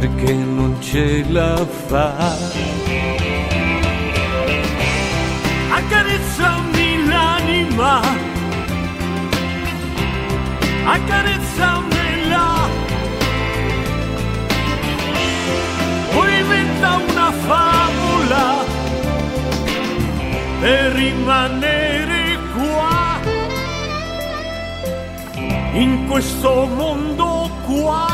perché non ce la fa. Accarezzami l'anima, accarezzamela, poi inventa una favola per rimanere qua, in questo mondo qua.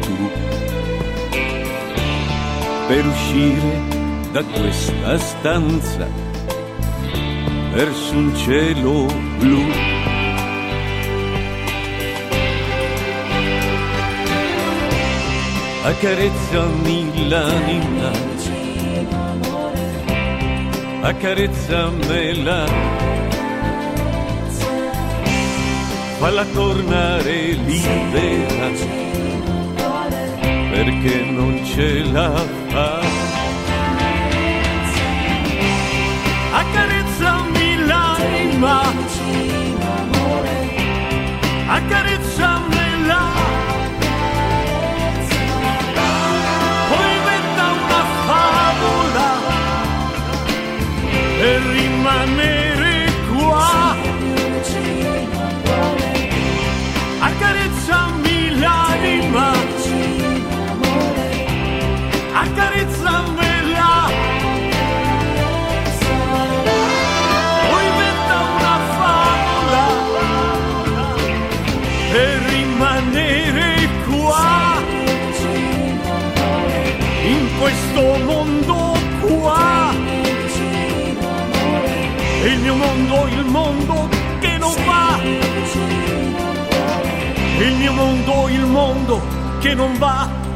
per uscire da questa stanza verso un cielo blu. Accarezzami l'anima, accarezzamela, falla tornare libera perché non ce la fa. Mondo, il mondo che non va.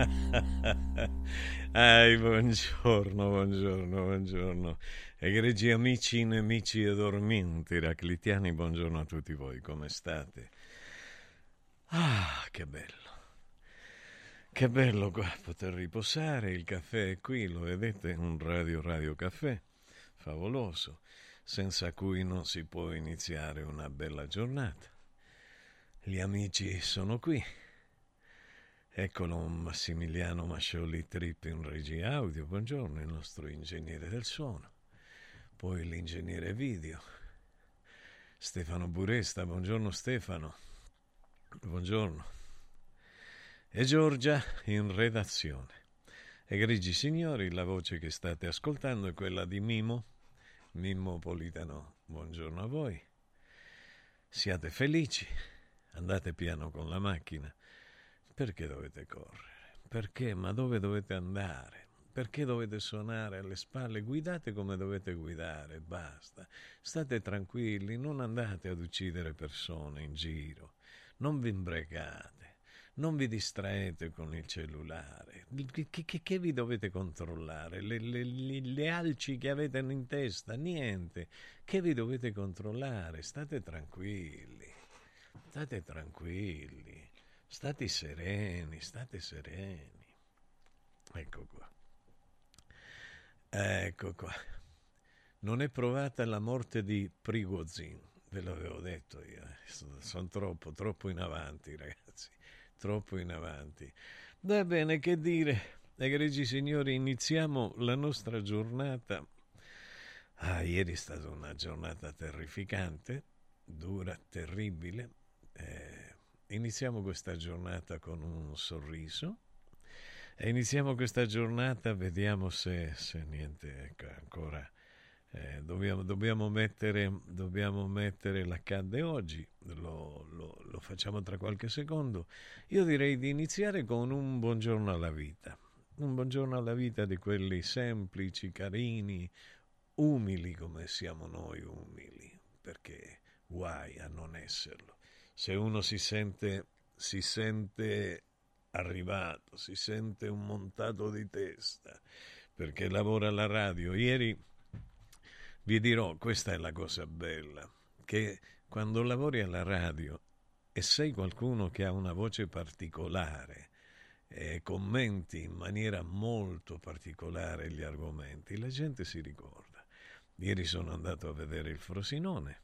Ai, buongiorno, buongiorno, buongiorno. Egregi amici, nemici e dormienti, raclitiani, buongiorno a tutti voi, come state? Ah, che bello. Che bello qua poter riposare, il caffè è qui, lo vedete, un radio radio caffè, favoloso, senza cui non si può iniziare una bella giornata. Gli amici sono qui. Eccolo Massimiliano Mascioli Trip in regia audio, buongiorno, il nostro ingegnere del suono, poi l'ingegnere video, Stefano Buresta, buongiorno Stefano, buongiorno, e Giorgia in redazione. Egregi signori, la voce che state ascoltando è quella di Mimo, Mimmo Politano. Buongiorno a voi. Siate felici, andate piano con la macchina. Perché dovete correre? Perché? Ma dove dovete andare? Perché dovete suonare alle spalle? Guidate come dovete guidare, basta. State tranquilli, non andate ad uccidere persone in giro, non vi imbrecate, non vi distraete con il cellulare. Che, che, che vi dovete controllare? Le, le, le, le alci che avete in testa? Niente. Che vi dovete controllare? State tranquilli, state tranquilli, state sereni, state sereni. Ecco qua. Ecco qua. Non è provata la morte di Prigozhin, ve l'avevo detto io. Eh. Sono troppo, troppo in avanti, ragazzi. Troppo in avanti. Va bene, che dire. Egregi signori, iniziamo la nostra giornata. Ah, ieri è stata una giornata terrificante, dura, terribile. Eh, iniziamo questa giornata con un sorriso e iniziamo questa giornata, vediamo se, se niente, ecco, ancora eh, dobbiamo, dobbiamo, mettere, dobbiamo mettere l'accadde oggi, lo, lo, lo facciamo tra qualche secondo. Io direi di iniziare con un buongiorno alla vita, un buongiorno alla vita di quelli semplici, carini, umili come siamo noi umili, perché guai a non esserlo. Se uno si sente, si sente arrivato, si sente un montato di testa perché lavora alla radio. Ieri vi dirò, questa è la cosa bella, che quando lavori alla radio e sei qualcuno che ha una voce particolare e commenti in maniera molto particolare gli argomenti, la gente si ricorda. Ieri sono andato a vedere il Frosinone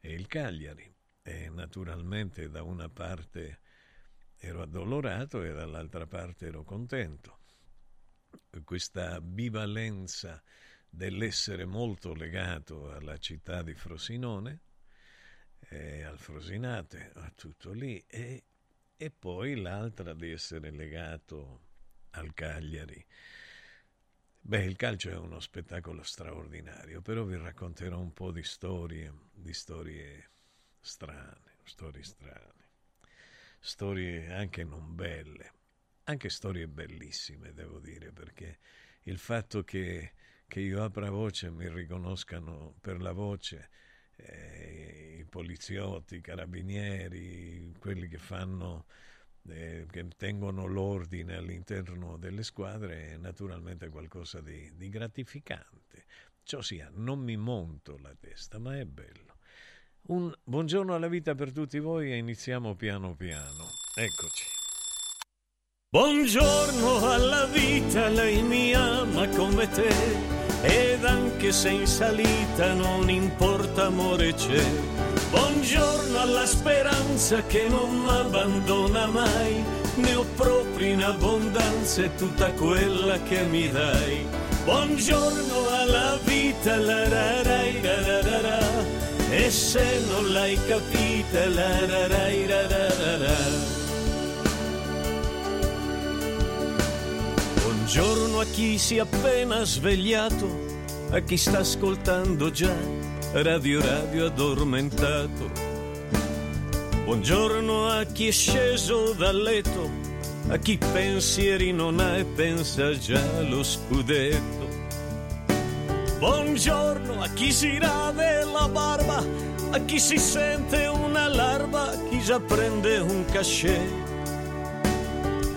e il Cagliari e naturalmente da una parte ero addolorato e dall'altra parte ero contento. Questa bivalenza dell'essere molto legato alla città di Frosinone, e al Frosinate, a tutto lì, e, e poi l'altra di essere legato al Cagliari. Beh, il calcio è uno spettacolo straordinario, però vi racconterò un po' di storie, di storie strane, storie strane storie anche non belle, anche storie bellissime, devo dire, perché il fatto che, che io apra voce mi riconoscano per la voce eh, i poliziotti, i carabinieri, quelli che fanno eh, che tengono l'ordine all'interno delle squadre è naturalmente qualcosa di, di gratificante. Ciò sia, non mi monto la testa, ma è bello. Un buongiorno alla vita per tutti voi e iniziamo piano piano. Eccoci. Buongiorno alla vita, lei mi ama come te ed anche se in salita non importa amore c'è. Buongiorno alla speranza che non mi abbandona mai, ne ho proprio in abbondanza e tutta quella che mi dai. Buongiorno alla vita, la ra ra ra ra ra e se non l'hai capita la ra ra ra ra ra Buongiorno a chi si è appena svegliato, a chi sta ascoltando già Radio Radio addormentato. Buongiorno a chi è sceso dal letto, a chi pensieri non ha e pensa già allo scudetto. Buongiorno a chi si rade la barba, a chi si sente una larva, chi già prende un cachet.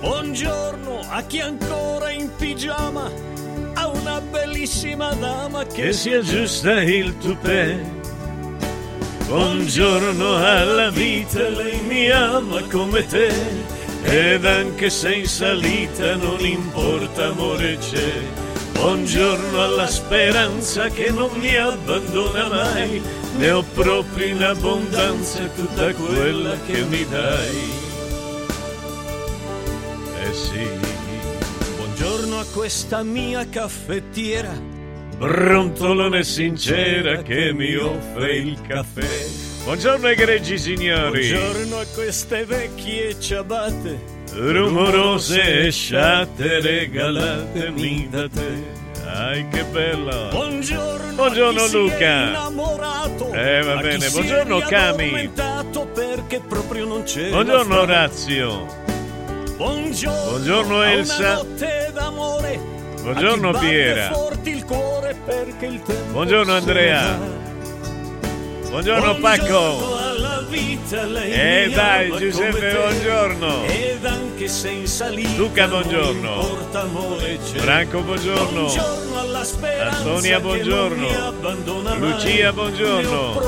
Buongiorno a chi ancora in pigiama ha una bellissima dama che si aggiusta il tupè. Buongiorno alla vita, lei mi ama come te, ed anche se in salita non importa amore c'è. Buongiorno alla speranza che non mi abbandona mai, ne ho proprio in abbondanza tutta quella che mi dai. Eh sì, buongiorno a questa mia caffettiera, brontolone sincera che mi offre il caffè. Buongiorno egregi signori. Buongiorno a queste vecchie ciabatte rumorose sciatte regalatemi da te. Ai che bella! Buongiorno, Buongiorno, Luca. innamorato, Eh, va bene. Buongiorno, Cami. Buongiorno Orazio. Buongiorno, Buongiorno, Elsa. Buongiorno, Piera. Buongiorno, Andrea. Buongiorno Pacco. vita, lei Eh dai, Giuseppe, buongiorno. Ed anche se in salita Luca, buongiorno. Franco, buongiorno. Antonia, buongiorno. Lucia, buongiorno.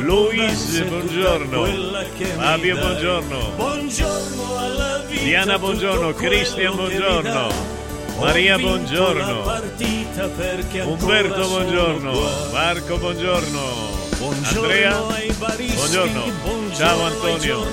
Luis, buongiorno. Fabio, buongiorno. Buongiorno alla vita. Diana, buongiorno. Cristian, buongiorno. Maria, buongiorno. Umberto, buongiorno. Marco, buongiorno. Buongiorno Andrea, ai baristi, buongiorno. buongiorno Ciao Antonio.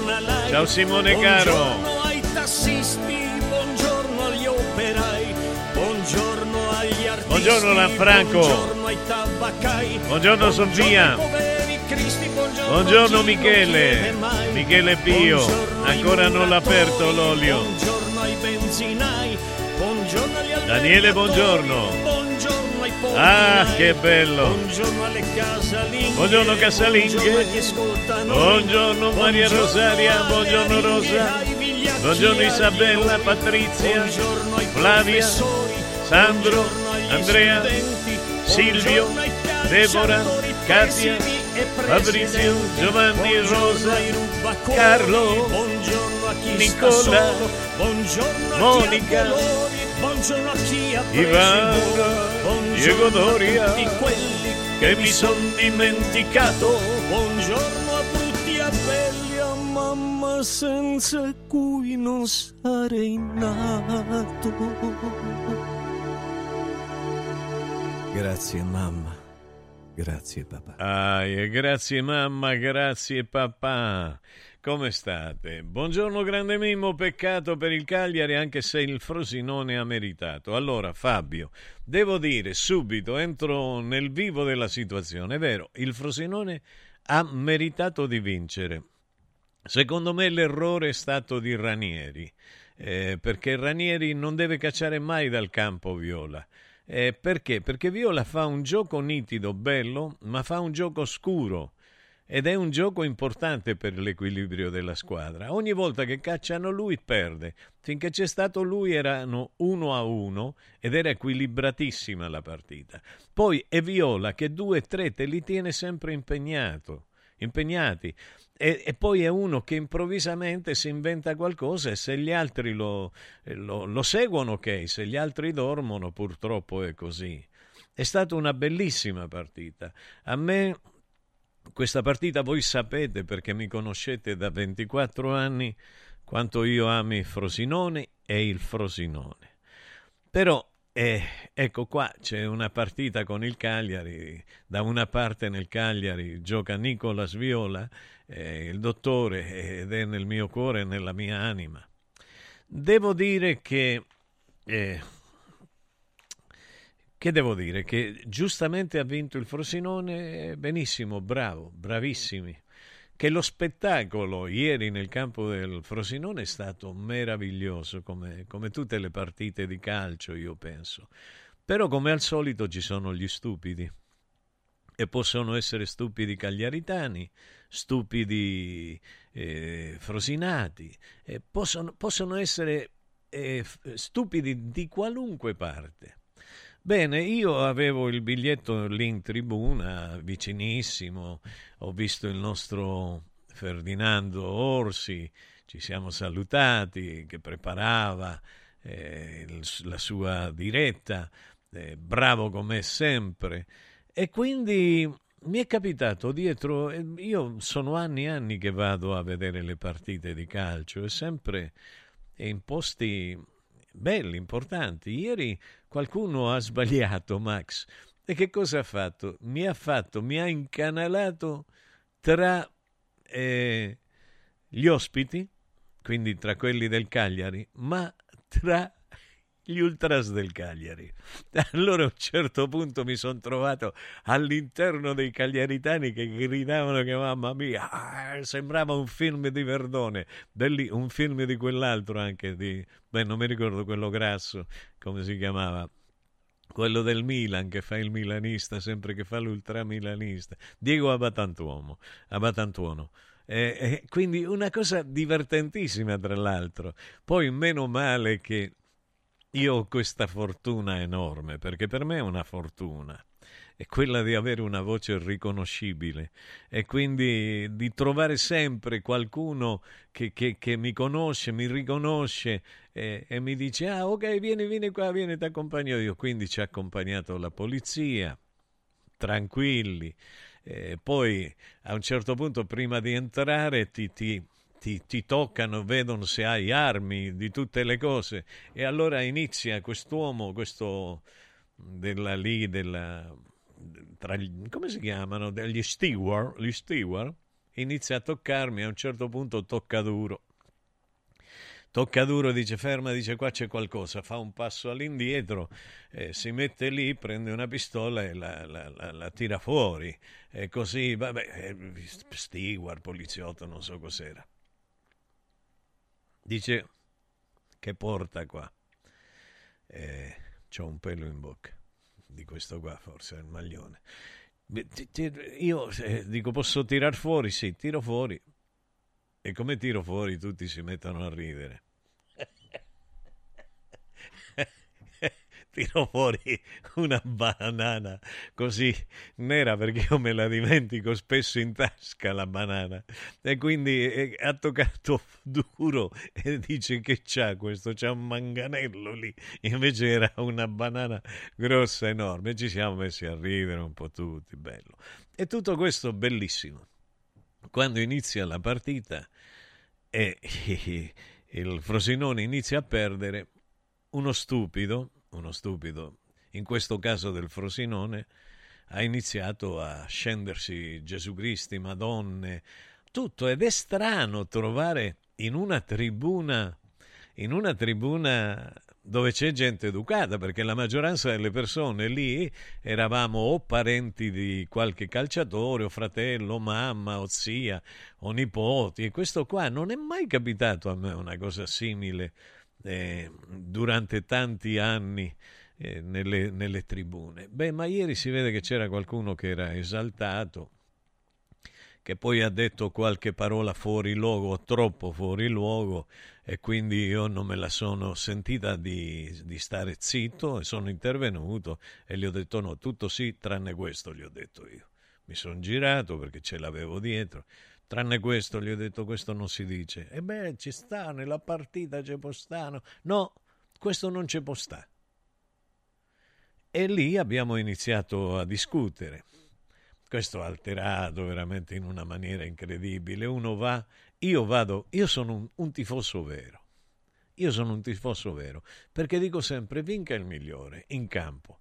Ciao Simone Caro. Buongiorno ai tassisti, buongiorno agli operai, buongiorno agli artisti. Buongiorno, Lanfranco. Buongiorno ai tabaccai. Buongiorno, Sofia. buongiorno, Buongiorno a Michele. Michele Pio. Buongiorno Ancora non l'ha aperto l'olio. Buongiorno ai benzinai. Buongiorno agli Daniele, buongiorno. Ah, che bello. Buongiorno alle casalinghe. Buongiorno, casalinghe. Buongiorno Maria Rosaria. Buongiorno, Rosa. Buongiorno, Isabella. Patrizia, Flavia. Sandro, Andrea. Silvio, Deborah, Katia, Fabrizio. Giovanni, Rosa. Carlo, Nicola, Monica. Buongiorno a chi ha preso Ivana. Buongiorno Diego Doria, a tutti quelli che mi son dimenticato. Buongiorno a brutti a belli, a mamma senza cui non sarei nato. Grazie mamma, grazie papà. E grazie mamma, grazie papà. Come state? Buongiorno grande Mimmo, peccato per il Cagliari anche se il Frosinone ha meritato. Allora Fabio, devo dire subito, entro nel vivo della situazione, è vero, il Frosinone ha meritato di vincere. Secondo me l'errore è stato di Ranieri, eh, perché Ranieri non deve cacciare mai dal campo Viola. Eh, perché? Perché Viola fa un gioco nitido, bello, ma fa un gioco scuro ed è un gioco importante per l'equilibrio della squadra. Ogni volta che cacciano lui perde. Finché c'è stato lui erano uno a uno ed era equilibratissima la partita. Poi è Viola che due tre te li tiene sempre impegnato, impegnati. E, e, poi è uno che improvvisamente si inventa qualcosa e se gli altri lo, lo, lo seguono, ok, se gli altri dormono, purtroppo è così. È stata una bellissima partita. A me questa partita voi sapete perché mi conoscete da 24 anni quanto io ami Frosinone e il Frosinone. Però eh, ecco qua c'è una partita con il Cagliari, da una parte nel Cagliari gioca Nicolas Viola, eh, il dottore, ed è nel mio cuore e nella mia anima. Devo dire che... Eh, che devo dire? Che giustamente ha vinto il Frosinone, benissimo, bravo, bravissimi. Che lo spettacolo ieri nel campo del Frosinone è stato meraviglioso, come, come tutte le partite di calcio, io penso. Però come al solito ci sono gli stupidi. E possono essere stupidi cagliaritani, stupidi eh, frosinati, eh, possono, possono essere eh, stupidi di qualunque parte. Bene, io avevo il biglietto lì in tribuna, vicinissimo, ho visto il nostro Ferdinando Orsi, ci siamo salutati, che preparava eh, la sua diretta, eh, bravo come sempre. E quindi mi è capitato dietro, io sono anni e anni che vado a vedere le partite di calcio e sempre in posti belli, importanti. Ieri qualcuno ha sbagliato, Max. E che cosa ha fatto? Mi ha fatto, mi ha incanalato tra eh, gli ospiti, quindi tra quelli del Cagliari, ma tra gli ultras del Cagliari. Allora a un certo punto mi sono trovato all'interno dei cagliaritani che gridavano che mamma mia, ah, sembrava un film di Verdone, Belli, un film di quell'altro anche, di, beh non mi ricordo quello grasso, come si chiamava, quello del Milan che fa il milanista sempre che fa l'ultramilanista, Diego Abatantuomo, Abatantuono. Eh, eh, quindi una cosa divertentissima tra l'altro. Poi meno male che io ho questa fortuna enorme, perché per me è una fortuna, è quella di avere una voce riconoscibile e quindi di trovare sempre qualcuno che, che, che mi conosce, mi riconosce e, e, mi dice ah ok vieni, vieni qua, vieni, ti accompagno io. Quindi ci ha accompagnato la polizia, tranquilli. E poi a un certo punto prima di entrare ti, ti ti, ti, toccano, vedono se hai armi, di tutte le cose. E allora inizia quest'uomo, questo della lì, della, tra, come si chiamano? Degli steward, gli steward, inizia a toccarmi, a un certo punto tocca duro. Tocca duro, dice ferma, dice qua c'è qualcosa, fa un passo all'indietro, eh, si mette lì, prende una pistola e la, la, la, la tira fuori. E così, vabbè, eh, steward, poliziotto, non so cos'era. Dice che porta qua. Eh, c'ho un pelo in bocca di questo qua, forse è il maglione. Io dico posso tirar fuori? Sì, tiro fuori. E come tiro fuori tutti si mettono a ridere. Tiro fuori una banana così nera perché io me la dimentico spesso in tasca la banana. E quindi eh, ha toccato duro e dice che c'ha questo? C'ha un manganello lì. Invece era una banana grossa enorme. Ci siamo messi a ridere un po' tutti bello. E tutto questo bellissimo. Quando inizia la partita e il Frosinone inizia a perdere uno stupido uno stupido, in questo caso del Frosinone, ha iniziato a scendersi Gesù Cristi, Madonne, tutto. Ed è strano trovare in una tribuna in una tribuna dove c'è gente educata, perché la maggioranza delle persone lì eravamo o parenti di qualche calciatore, o fratello, o mamma, o zia, o nipoti, e questo qua non è mai capitato a me una cosa simile eh, durante tanti anni eh, nelle, nelle tribune. Beh, ma ieri si vede che c'era qualcuno che era esaltato, che poi ha detto qualche parola fuori luogo, troppo fuori luogo, e quindi io non me la sono sentita di, di, stare zitto e sono intervenuto e gli ho detto no, tutto sì, tranne questo, gli ho detto io. Mi sono girato perché ce l'avevo dietro. Tranne questo, gli ho detto, questo non si dice. E beh, ci sta, nella partita c'è Postano. No, questo non c'è Postano. E lì abbiamo iniziato a discutere. Questo ha alterato veramente in una maniera incredibile. Uno va, io vado, io sono un, un tifoso vero. Io sono un tifoso vero, perché dico sempre vinca il migliore in campo.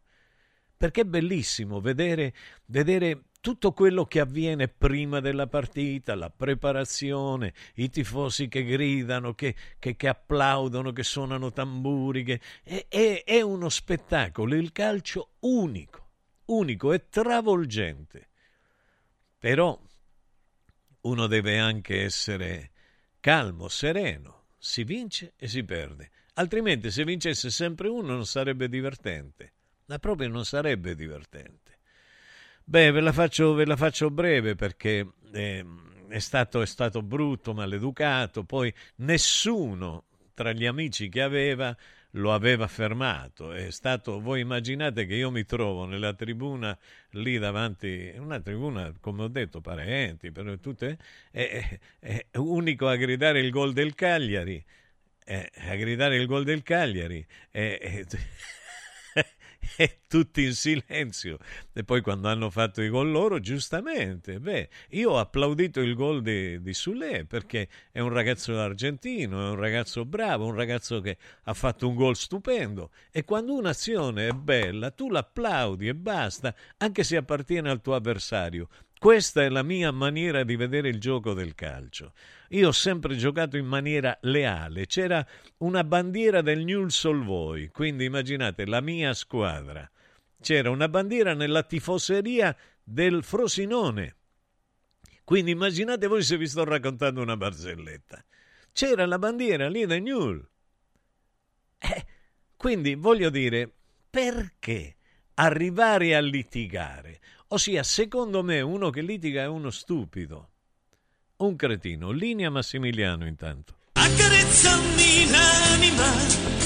Perché è bellissimo vedere, vedere tutto quello che avviene prima della partita, la preparazione, i tifosi che gridano, che, che, che applaudono, che suonano tamburi, che, è, è, uno spettacolo, il calcio unico, unico e travolgente. Però uno deve anche essere calmo, sereno, si vince e si perde, altrimenti se vincesse sempre uno non sarebbe divertente, ma proprio non sarebbe divertente. Beh, ve la faccio, ve la faccio breve perché eh, è, stato, è stato brutto, maleducato, poi nessuno tra gli amici che aveva lo aveva fermato. È stato, voi immaginate che io mi trovo nella tribuna lì davanti, una tribuna, come ho detto, parenti, per tutte, è, è, è unico a gridare il gol del Cagliari. a gridare il gol del Cagliari. e tutti in silenzio. E poi quando hanno fatto i gol loro, giustamente, beh, io ho applaudito il gol di, di Sule perché è un ragazzo argentino, è un ragazzo bravo, un ragazzo che ha fatto un gol stupendo. E quando un'azione è bella, tu l'applaudi e basta, anche se appartiene al tuo avversario. Questa è la mia maniera di vedere il gioco del calcio. Io ho sempre giocato in maniera leale. C'era una bandiera del Newell's Solvoi, quindi immaginate la mia squadra. C'era una bandiera nella tifoseria del Frosinone. Quindi immaginate voi se vi sto raccontando una barzelletta. C'era la bandiera lì del Newell. Eh, quindi voglio dire, perché arrivare a litigare? Ossia, secondo me, uno che litiga è uno stupido. Un cretino. Linea Massimiliano intanto. Accarezzami l'anima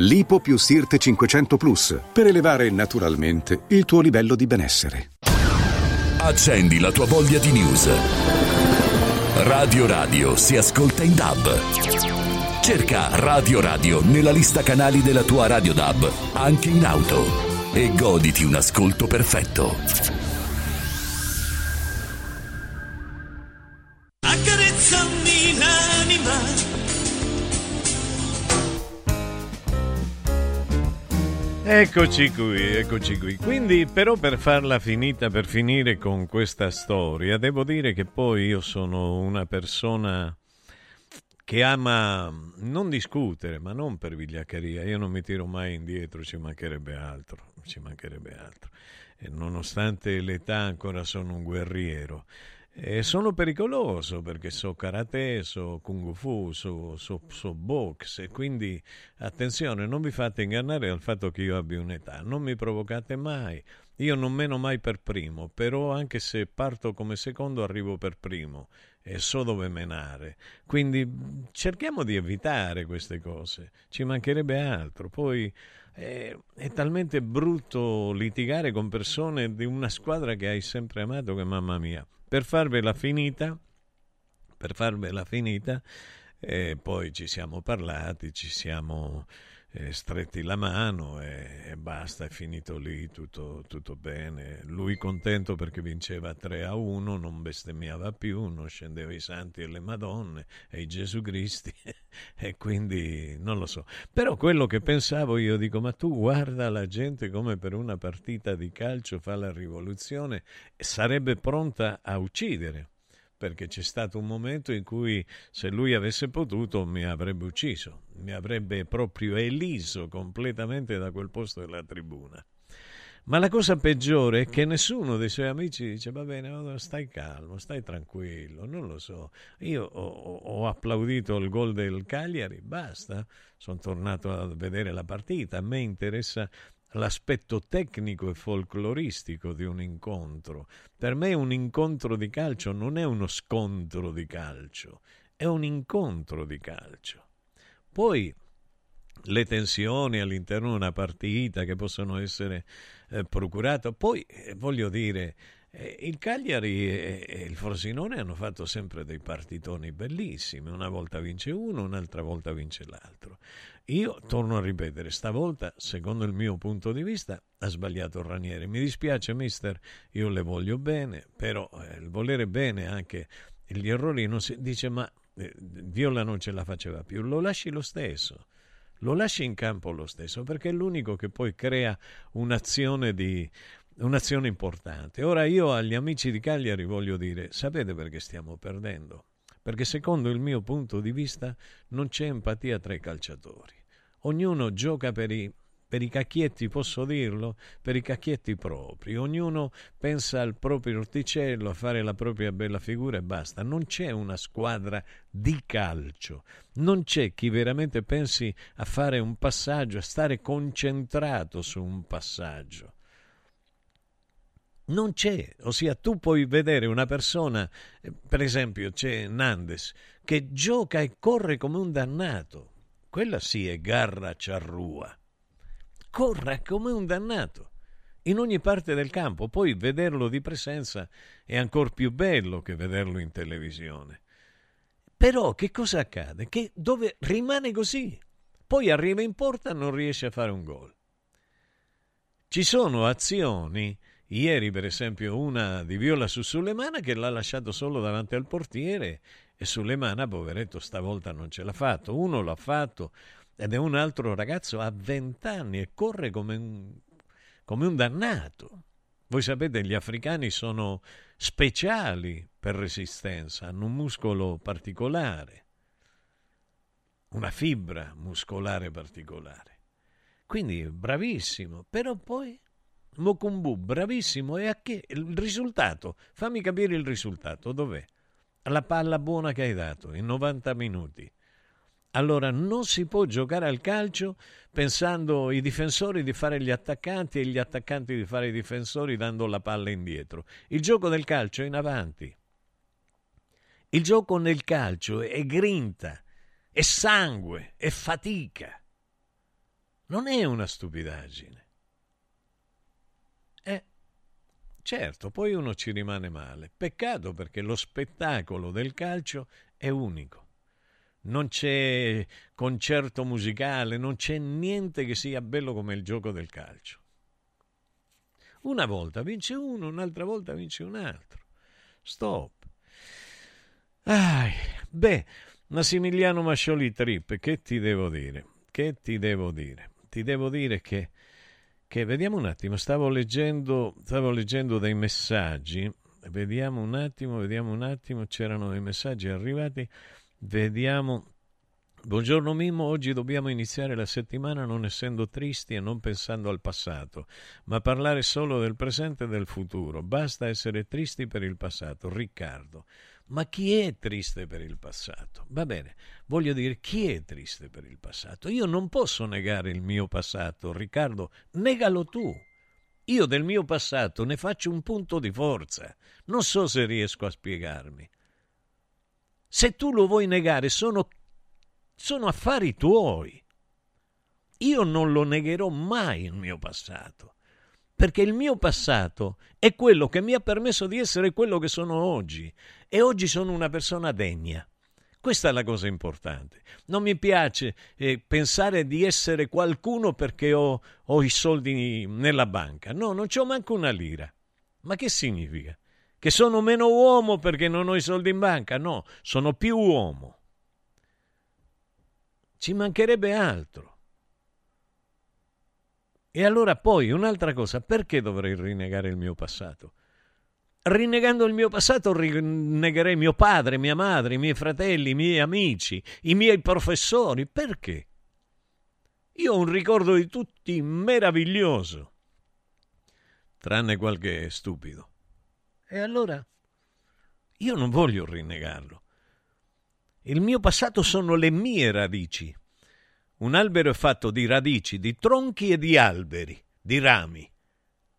Lipo più Sirte 500 Plus per elevare naturalmente il tuo livello di benessere. Accendi la tua voglia di news. Radio Radio si ascolta in DAB. Cerca Radio Radio nella lista canali della tua Radio DAB, anche in auto. E goditi un ascolto perfetto. Eccoci qui, eccoci qui. Quindi, però, per farla finita, per finire con questa storia, devo dire che poi io sono una persona che ama non discutere, ma non per vigliaccheria. Io non mi tiro mai indietro, ci mancherebbe altro, ci mancherebbe altro. E nonostante l'età ancora sono un guerriero. E sono pericoloso perché so karate, so kung fu, so, so, so box e quindi attenzione, non vi fate ingannare dal fatto che io abbia un'età, non mi provocate mai. Io non meno mai per primo, però anche se parto come secondo arrivo per primo e so dove menare. Quindi cerchiamo di evitare queste cose, ci mancherebbe altro. Poi è, è, talmente brutto litigare con persone di una squadra che hai sempre amato che mamma mia per farvela finita, per farvela finita, e poi ci siamo parlati, ci siamo stretti la mano e, e, basta, è finito lì, tutto, tutto, bene. Lui contento perché vinceva 3 a 1, non bestemmiava più, non scendeva i santi e le madonne e i Gesù Cristi e quindi non lo so. Però quello che pensavo io dico, ma tu guarda la gente come per una partita di calcio fa la rivoluzione, sarebbe pronta a uccidere perché c'è stato un momento in cui se lui avesse potuto mi avrebbe ucciso, mi avrebbe proprio eliso completamente da quel posto della tribuna. Ma la cosa peggiore è che nessuno dei suoi amici dice va bene, stai calmo, stai tranquillo, non lo so. Io ho, ho applaudito il gol del Cagliari, basta, sono tornato a vedere la partita, a me interessa l'aspetto tecnico e folcloristico di un incontro. Per me un incontro di calcio non è uno scontro di calcio, è un incontro di calcio. Poi le tensioni all'interno di una partita che possono essere eh, procurate, poi eh, voglio dire, eh, il Cagliari e il Frosinone hanno fatto sempre dei partitoni bellissimi, una volta vince uno, un'altra volta vince l'altro. Io torno a ripetere, stavolta, secondo il mio punto di vista, ha sbagliato Ranieri. Mi dispiace, mister, io le voglio bene, però eh, il volere bene anche gli errori non si dice ma eh, Viola non ce la faceva più, lo lasci lo stesso. Lo lasci in campo lo stesso perché è l'unico che poi crea un'azione di, un'azione importante. Ora io agli amici di Cagliari voglio dire, sapete perché stiamo perdendo? Perché secondo il mio punto di vista non c'è empatia tra i calciatori. Ognuno gioca per i, per i cacchietti, posso dirlo, per i cacchietti propri. Ognuno pensa al proprio orticello, a fare la propria bella figura e basta. Non c'è una squadra di calcio. Non c'è chi veramente pensi a fare un passaggio, a stare concentrato su un passaggio non c'è, ossia tu puoi vedere una persona, eh, per esempio c'è Nandes, che gioca e corre come un dannato. Quella sì è garra ciarrua. Corre come un dannato in ogni parte del campo. Poi vederlo di presenza è ancora più bello che vederlo in televisione. Però che cosa accade? Che dove rimane così. Poi arriva in porta e non riesce a fare un gol. Ci sono azioni Ieri, per esempio, una di Viola su Sulemana che l'ha lasciato solo davanti al portiere e Sulemana, poveretto, stavolta non ce l'ha fatto. Uno l'ha fatto ed è un altro ragazzo a 20 anni e corre come un, come un dannato. Voi sapete, gli africani sono speciali per resistenza, hanno un muscolo particolare, una fibra muscolare particolare. Quindi bravissimo, però poi Mokumbu, bravissimo. E a che? Il risultato? Fammi capire il risultato. Dov'è? La palla buona che hai dato in 90 minuti. Allora non si può giocare al calcio pensando i difensori di fare gli attaccanti e gli attaccanti di fare i difensori dando la palla indietro. Il gioco del calcio è in avanti. Il gioco nel calcio è grinta, è sangue, è fatica. Non è una stupidaggine. Certo, poi uno ci rimane male. Peccato perché lo spettacolo del calcio è unico. Non c'è concerto musicale, non c'è niente che sia bello come il gioco del calcio. Una volta vince uno, un'altra volta vince un altro. Stop. Ah, beh, Massimiliano Mascioli Trip, che ti devo dire? Che ti devo dire? Ti devo dire che che vediamo un attimo, stavo leggendo, stavo leggendo dei messaggi, vediamo un attimo, vediamo un attimo, c'erano dei messaggi arrivati, vediamo Buongiorno Mimmo, oggi dobbiamo iniziare la settimana non essendo tristi e non pensando al passato, ma parlare solo del presente e del futuro. Basta essere tristi per il passato. Riccardo. Ma chi è triste per il passato? Va bene, voglio dire chi è triste per il passato. Io non posso negare il mio passato, Riccardo, negalo tu. Io del mio passato ne faccio un punto di forza. Non so se riesco a spiegarmi. Se tu lo vuoi negare, sono sono affari tuoi. Io non lo negherò mai il mio passato, perché il mio passato è quello che mi ha permesso di essere quello che sono oggi e oggi sono una persona degna. Questa è la cosa importante. Non mi piace eh, pensare di essere qualcuno perché ho, ho i soldi nella banca. No, non c'ho manco una lira. Ma che significa? Che sono meno uomo perché non ho i soldi in banca? No, sono più uomo ci mancherebbe altro. E allora poi un'altra cosa, perché dovrei rinnegare il mio passato? Rinnegando il mio passato rinnegherei mio padre, mia madre, i miei fratelli, i miei amici, i miei professori. Perché? Io ho un ricordo di tutti meraviglioso, tranne qualche stupido. E allora io non voglio rinnegarlo. Il mio passato sono le mie radici. Un albero è fatto di radici, di tronchi e di alberi, di rami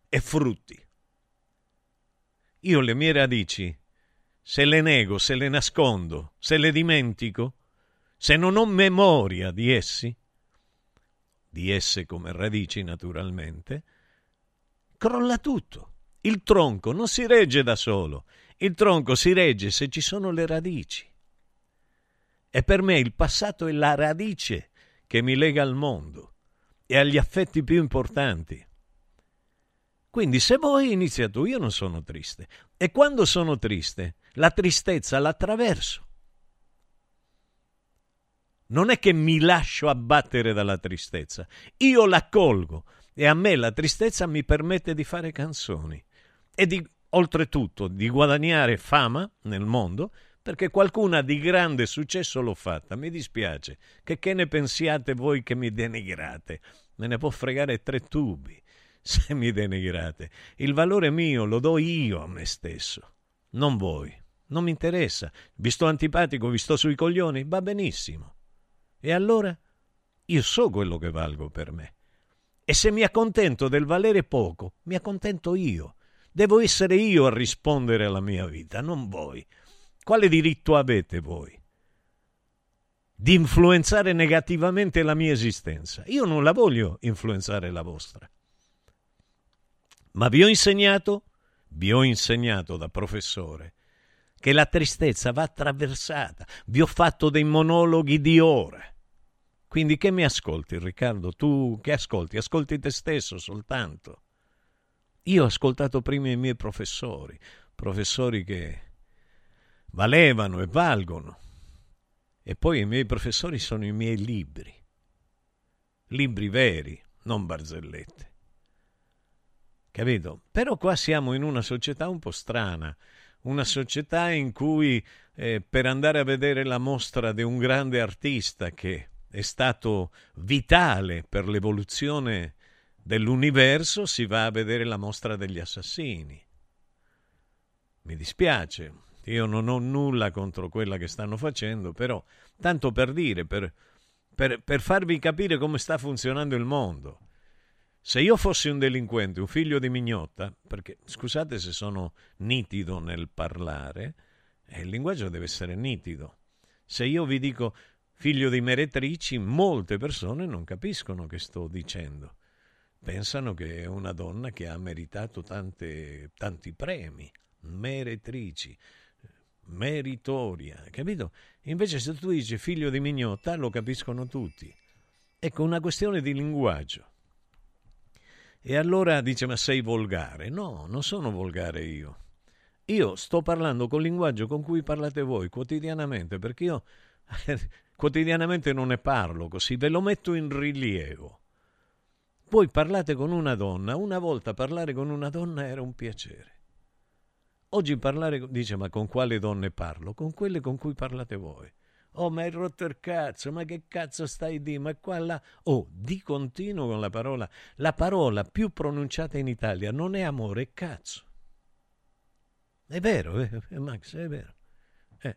e frutti. Io le mie radici, se le nego, se le nascondo, se le dimentico, se non ho memoria di essi, di esse come radici naturalmente, crolla tutto. Il tronco non si regge da solo, il tronco si regge se ci sono le radici. E per me il passato è la radice che mi lega al mondo e agli affetti più importanti. Quindi se voi inizia tu, io non sono triste. E quando sono triste, la tristezza l'attraverso. Non è che mi lascio abbattere dalla tristezza, io la colgo e a me la tristezza mi permette di fare canzoni e di, oltretutto, di guadagnare fama nel mondo perché qualcuna di grande successo l'ho fatta. Mi dispiace. Che, che ne pensiate voi che mi denigrate? Me ne può fregare tre tubi se mi denigrate. Il valore mio lo do io a me stesso, non voi. Non mi interessa. Vi sto antipatico, vi sto sui coglioni? Va benissimo. E allora? Io so quello che valgo per me. E se mi accontento del valere poco, mi accontento io. Devo essere io a rispondere alla mia vita, non voi. Quale diritto avete voi di influenzare negativamente la mia esistenza? Io non la voglio influenzare la vostra. Ma vi ho insegnato, vi ho insegnato da professore, che la tristezza va attraversata. Vi ho fatto dei monologhi di ore. Quindi che mi ascolti, Riccardo? Tu che ascolti? Ascolti te stesso soltanto. Io ho ascoltato prima i miei professori, professori che valevano e valgono. E poi i miei professori sono i miei libri, libri veri, non barzellette. Capito? Però qua siamo in una società un po' strana, una società in cui eh, per andare a vedere la mostra di un grande artista che è stato vitale per l'evoluzione dell'universo si va a vedere la mostra degli assassini. Mi dispiace, io non ho nulla contro quella che stanno facendo, però tanto per dire, per, per, per farvi capire come sta funzionando il mondo. Se io fossi un delinquente, un figlio di mignotta, perché scusate se sono nitido nel parlare, eh, il linguaggio deve essere nitido. Se io vi dico figlio di meretrici, molte persone non capiscono che sto dicendo. Pensano che è una donna che ha meritato tante, tanti premi, meretrici meritoria, capito? Invece se tu dici figlio di mignotta lo capiscono tutti. Ecco, una questione di linguaggio. E allora dice, ma sei volgare? No, non sono volgare io. Io sto parlando col linguaggio con cui parlate voi quotidianamente, perché io quotidianamente non ne parlo così, ve lo metto in rilievo. Poi parlate con una donna. Una volta parlare con una donna era un piacere. Oggi parlare, dice, ma con quale donne parlo? Con quelle con cui parlate voi. Oh, ma hai rotto il cazzo, ma che cazzo stai di? Ma qua là. Oh, di continuo con la parola. La parola più pronunciata in Italia non è amore, è cazzo. È vero, eh, Max, è vero. Eh.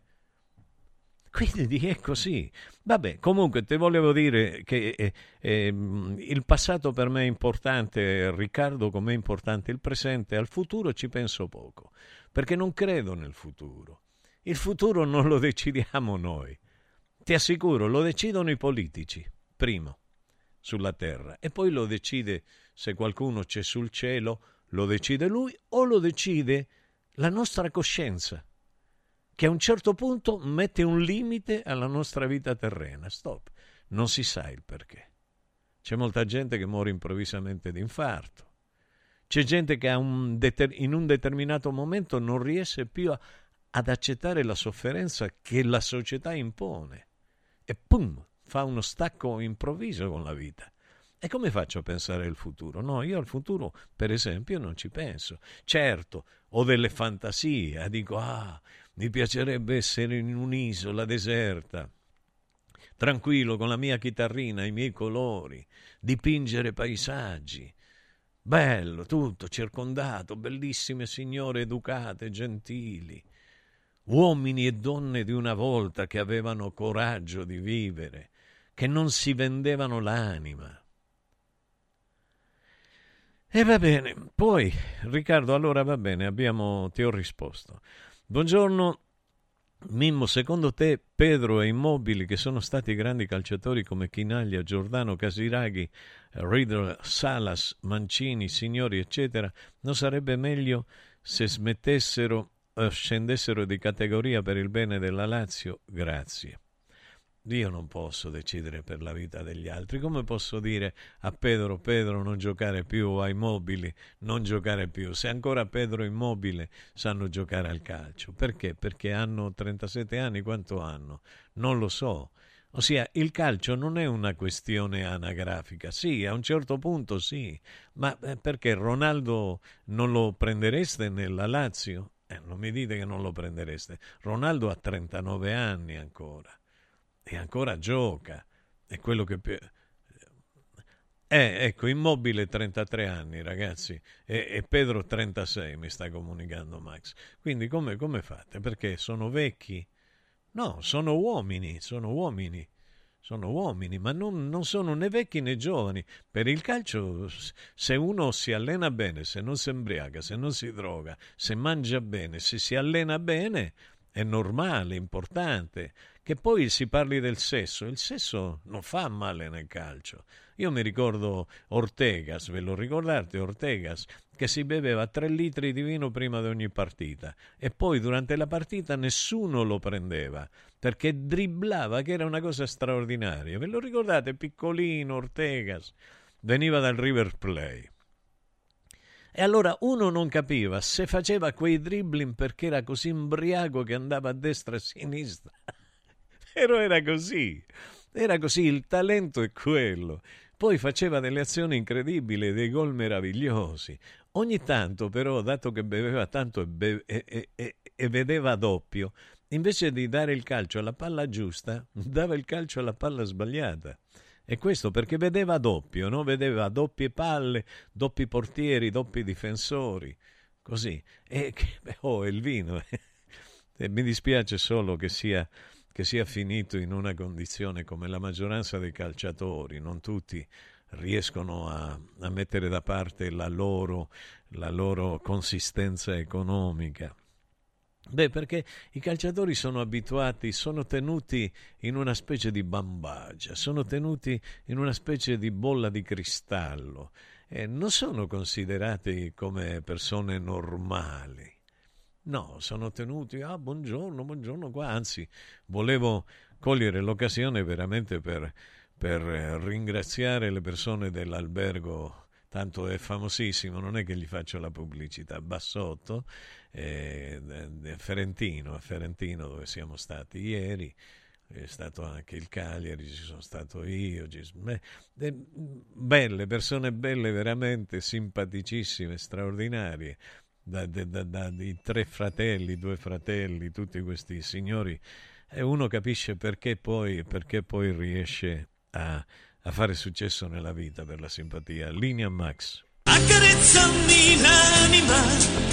Quindi è così. Vabbè, comunque ti volevo dire che eh, eh, il passato per me è importante, Riccardo come è importante il presente, al futuro ci penso poco, perché non credo nel futuro. Il futuro non lo decidiamo noi. Ti assicuro, lo decidono i politici, primo, sulla terra, e poi lo decide, se qualcuno c'è sul cielo, lo decide lui o lo decide la nostra coscienza, che a un certo punto mette un limite alla nostra vita terrena. Stop, non si sa il perché. C'è molta gente che muore improvvisamente di infarto. C'è gente che un deter- in un determinato momento non riesce più a, ad accettare la sofferenza che la società impone e pum, fa uno stacco improvviso con la vita. E come faccio a pensare al futuro? No, io al futuro, per esempio, non ci penso. Certo, ho delle fantasie, dico, ah, mi piacerebbe essere in un'isola deserta, tranquillo con la mia chitarrina, i miei colori, dipingere paesaggi. Bello, tutto circondato, bellissime signore educate, gentili uomini e donne di una volta che avevano coraggio di vivere, che non si vendevano l'anima. E va bene, poi Riccardo, allora va bene, abbiamo, ti ho risposto. Buongiorno Mimmo, secondo te Pedro e Immobili, che sono stati grandi calciatori come Chinaglia, Giordano, Casiraghi, Riddle, Salas, Mancini, Signori, eccetera, non sarebbe meglio se smettessero eh, scendessero di categoria per il bene della Lazio, grazie. Io non posso decidere per la vita degli altri. Come posso dire a Pedro, Pedro non giocare più, ai mobili non giocare più, se ancora Pedro Immobile sanno giocare al calcio? Perché? Perché hanno 37 anni, quanto hanno? Non lo so. Ossia, il calcio non è una questione anagrafica. Sì, a un certo punto sì, ma eh, perché Ronaldo non lo prendereste nella Lazio? Eh, non mi dite che non lo prendereste. Ronaldo ha 39 anni ancora e ancora gioca. È quello che più... Eh, ecco, immobile 33 anni, ragazzi, e, e, Pedro 36, mi sta comunicando Max. Quindi come, come fate? Perché sono vecchi? No, sono uomini, sono uomini sono uomini, ma non, non, sono né vecchi né giovani. Per il calcio, se uno si allena bene, se non si embriaga, se non si droga, se mangia bene, se si allena bene, è normale, importante. Che poi si parli del sesso, il sesso non fa male nel calcio. Io mi ricordo Ortegas, ve lo ricordate Ortegas, che si beveva tre litri di vino prima di ogni partita e poi durante la partita nessuno lo prendeva perché dribblava, che era una cosa straordinaria. Ve lo ricordate? Piccolino, Ortegas, veniva dal River Play. E allora uno non capiva se faceva quei dribbling perché era così imbriaco che andava a destra e a sinistra. Però era così. Era così, il talento è quello. Poi faceva delle azioni incredibili, dei gol meravigliosi. Ogni tanto, però, dato che beveva tanto e, be- e, e, e vedeva doppio, invece di dare il calcio alla palla giusta, dava il calcio alla palla sbagliata. E questo perché vedeva doppio, no? vedeva doppie palle, doppi portieri, doppi difensori, così. E oh, il vino. e mi dispiace solo che sia, che sia finito in una condizione come la maggioranza dei calciatori, non tutti riescono a, a mettere da parte la loro, la loro consistenza economica. Beh, perché i calciatori sono abituati, sono tenuti in una specie di bambagia, sono tenuti in una specie di bolla di cristallo e non sono considerati come persone normali. No, sono tenuti, ah, buongiorno, buongiorno qua, anzi, volevo cogliere l'occasione veramente per, per ringraziare le persone dell'albergo tanto è famosissimo, non è che gli faccio la pubblicità, Bassotto, eh, Ferentino, a Ferentino dove siamo stati ieri, è stato anche il Cagliari, ci sono stato io, belle, persone belle, veramente simpaticissime, straordinarie, da, da, da, di tre fratelli, due fratelli, tutti questi signori, e uno capisce perché poi, perché poi riesce a, a fare successo nella vita per la simpatia. Linea Max. Accarezzami l'anima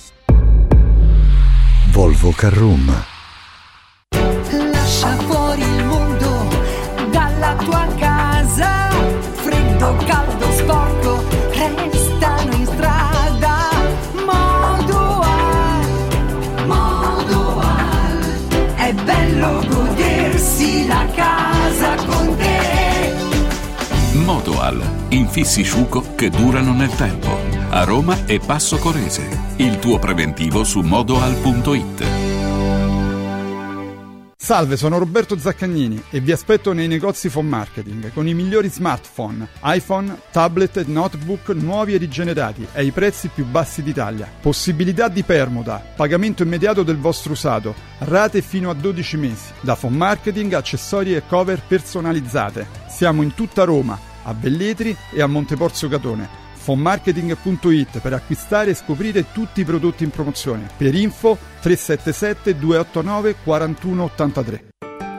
Volvo Carrum. Lascia fuori il mondo dalla tua casa. Freddo, caldo, Modoal, infissi sciuco che durano nel tempo a Roma e Passo Corese. Il tuo preventivo su modoal.it. Salve, sono Roberto Zaccagnini e vi aspetto nei negozi Phone Marketing con i migliori smartphone, iPhone, tablet e notebook nuovi e rigenerati ai prezzi più bassi d'Italia. Possibilità di permuta, pagamento immediato del vostro usato, rate fino a 12 mesi. Da Phone Marketing, accessori e cover personalizzate. Siamo in tutta Roma, a Belletri e a Monteporzio Catone fonmarketing.it per acquistare e scoprire tutti i prodotti in promozione. Per info 377 289 4183.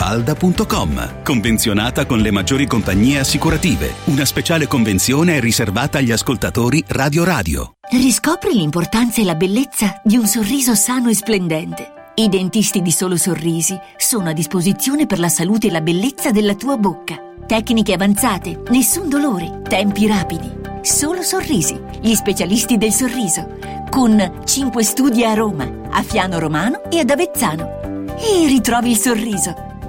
mafalda.com. Convenzionata con le maggiori compagnie assicurative. Una speciale convenzione è riservata agli ascoltatori Radio Radio. Riscopri l'importanza e la bellezza di un sorriso sano e splendente. I dentisti di Solo Sorrisi sono a disposizione per la salute e la bellezza della tua bocca. Tecniche avanzate, nessun dolore, tempi rapidi. Solo Sorrisi, gli specialisti del sorriso, con 5 studi a Roma, a Fiano Romano e ad Avezzano. E ritrovi il sorriso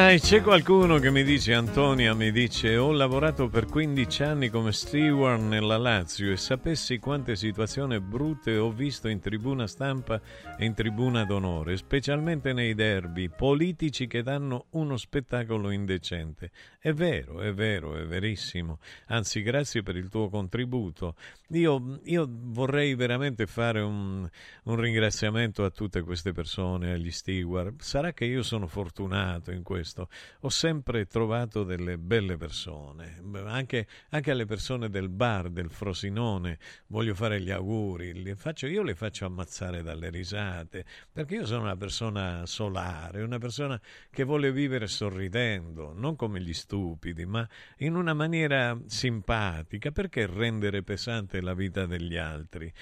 Ah, c'è qualcuno che mi dice, Antonia mi dice, ho lavorato per 15 anni come steward nella Lazio e sapessi quante situazioni brutte ho visto in tribuna stampa e in tribuna d'onore, specialmente nei derby, politici che danno uno spettacolo indecente. È vero, è vero, è verissimo. Anzi, grazie per il tuo contributo. Io, io vorrei veramente fare un, un ringraziamento a tutte queste persone, agli steward. Sarà che io sono fortunato in questo. Ho sempre trovato delle belle persone, anche, anche alle persone del bar, del Frosinone, voglio fare gli auguri, li faccio, io le faccio ammazzare dalle risate, perché io sono una persona solare, una persona che vuole vivere sorridendo, non come gli stupidi, ma in una maniera simpatica, perché rendere pesante la vita degli altri?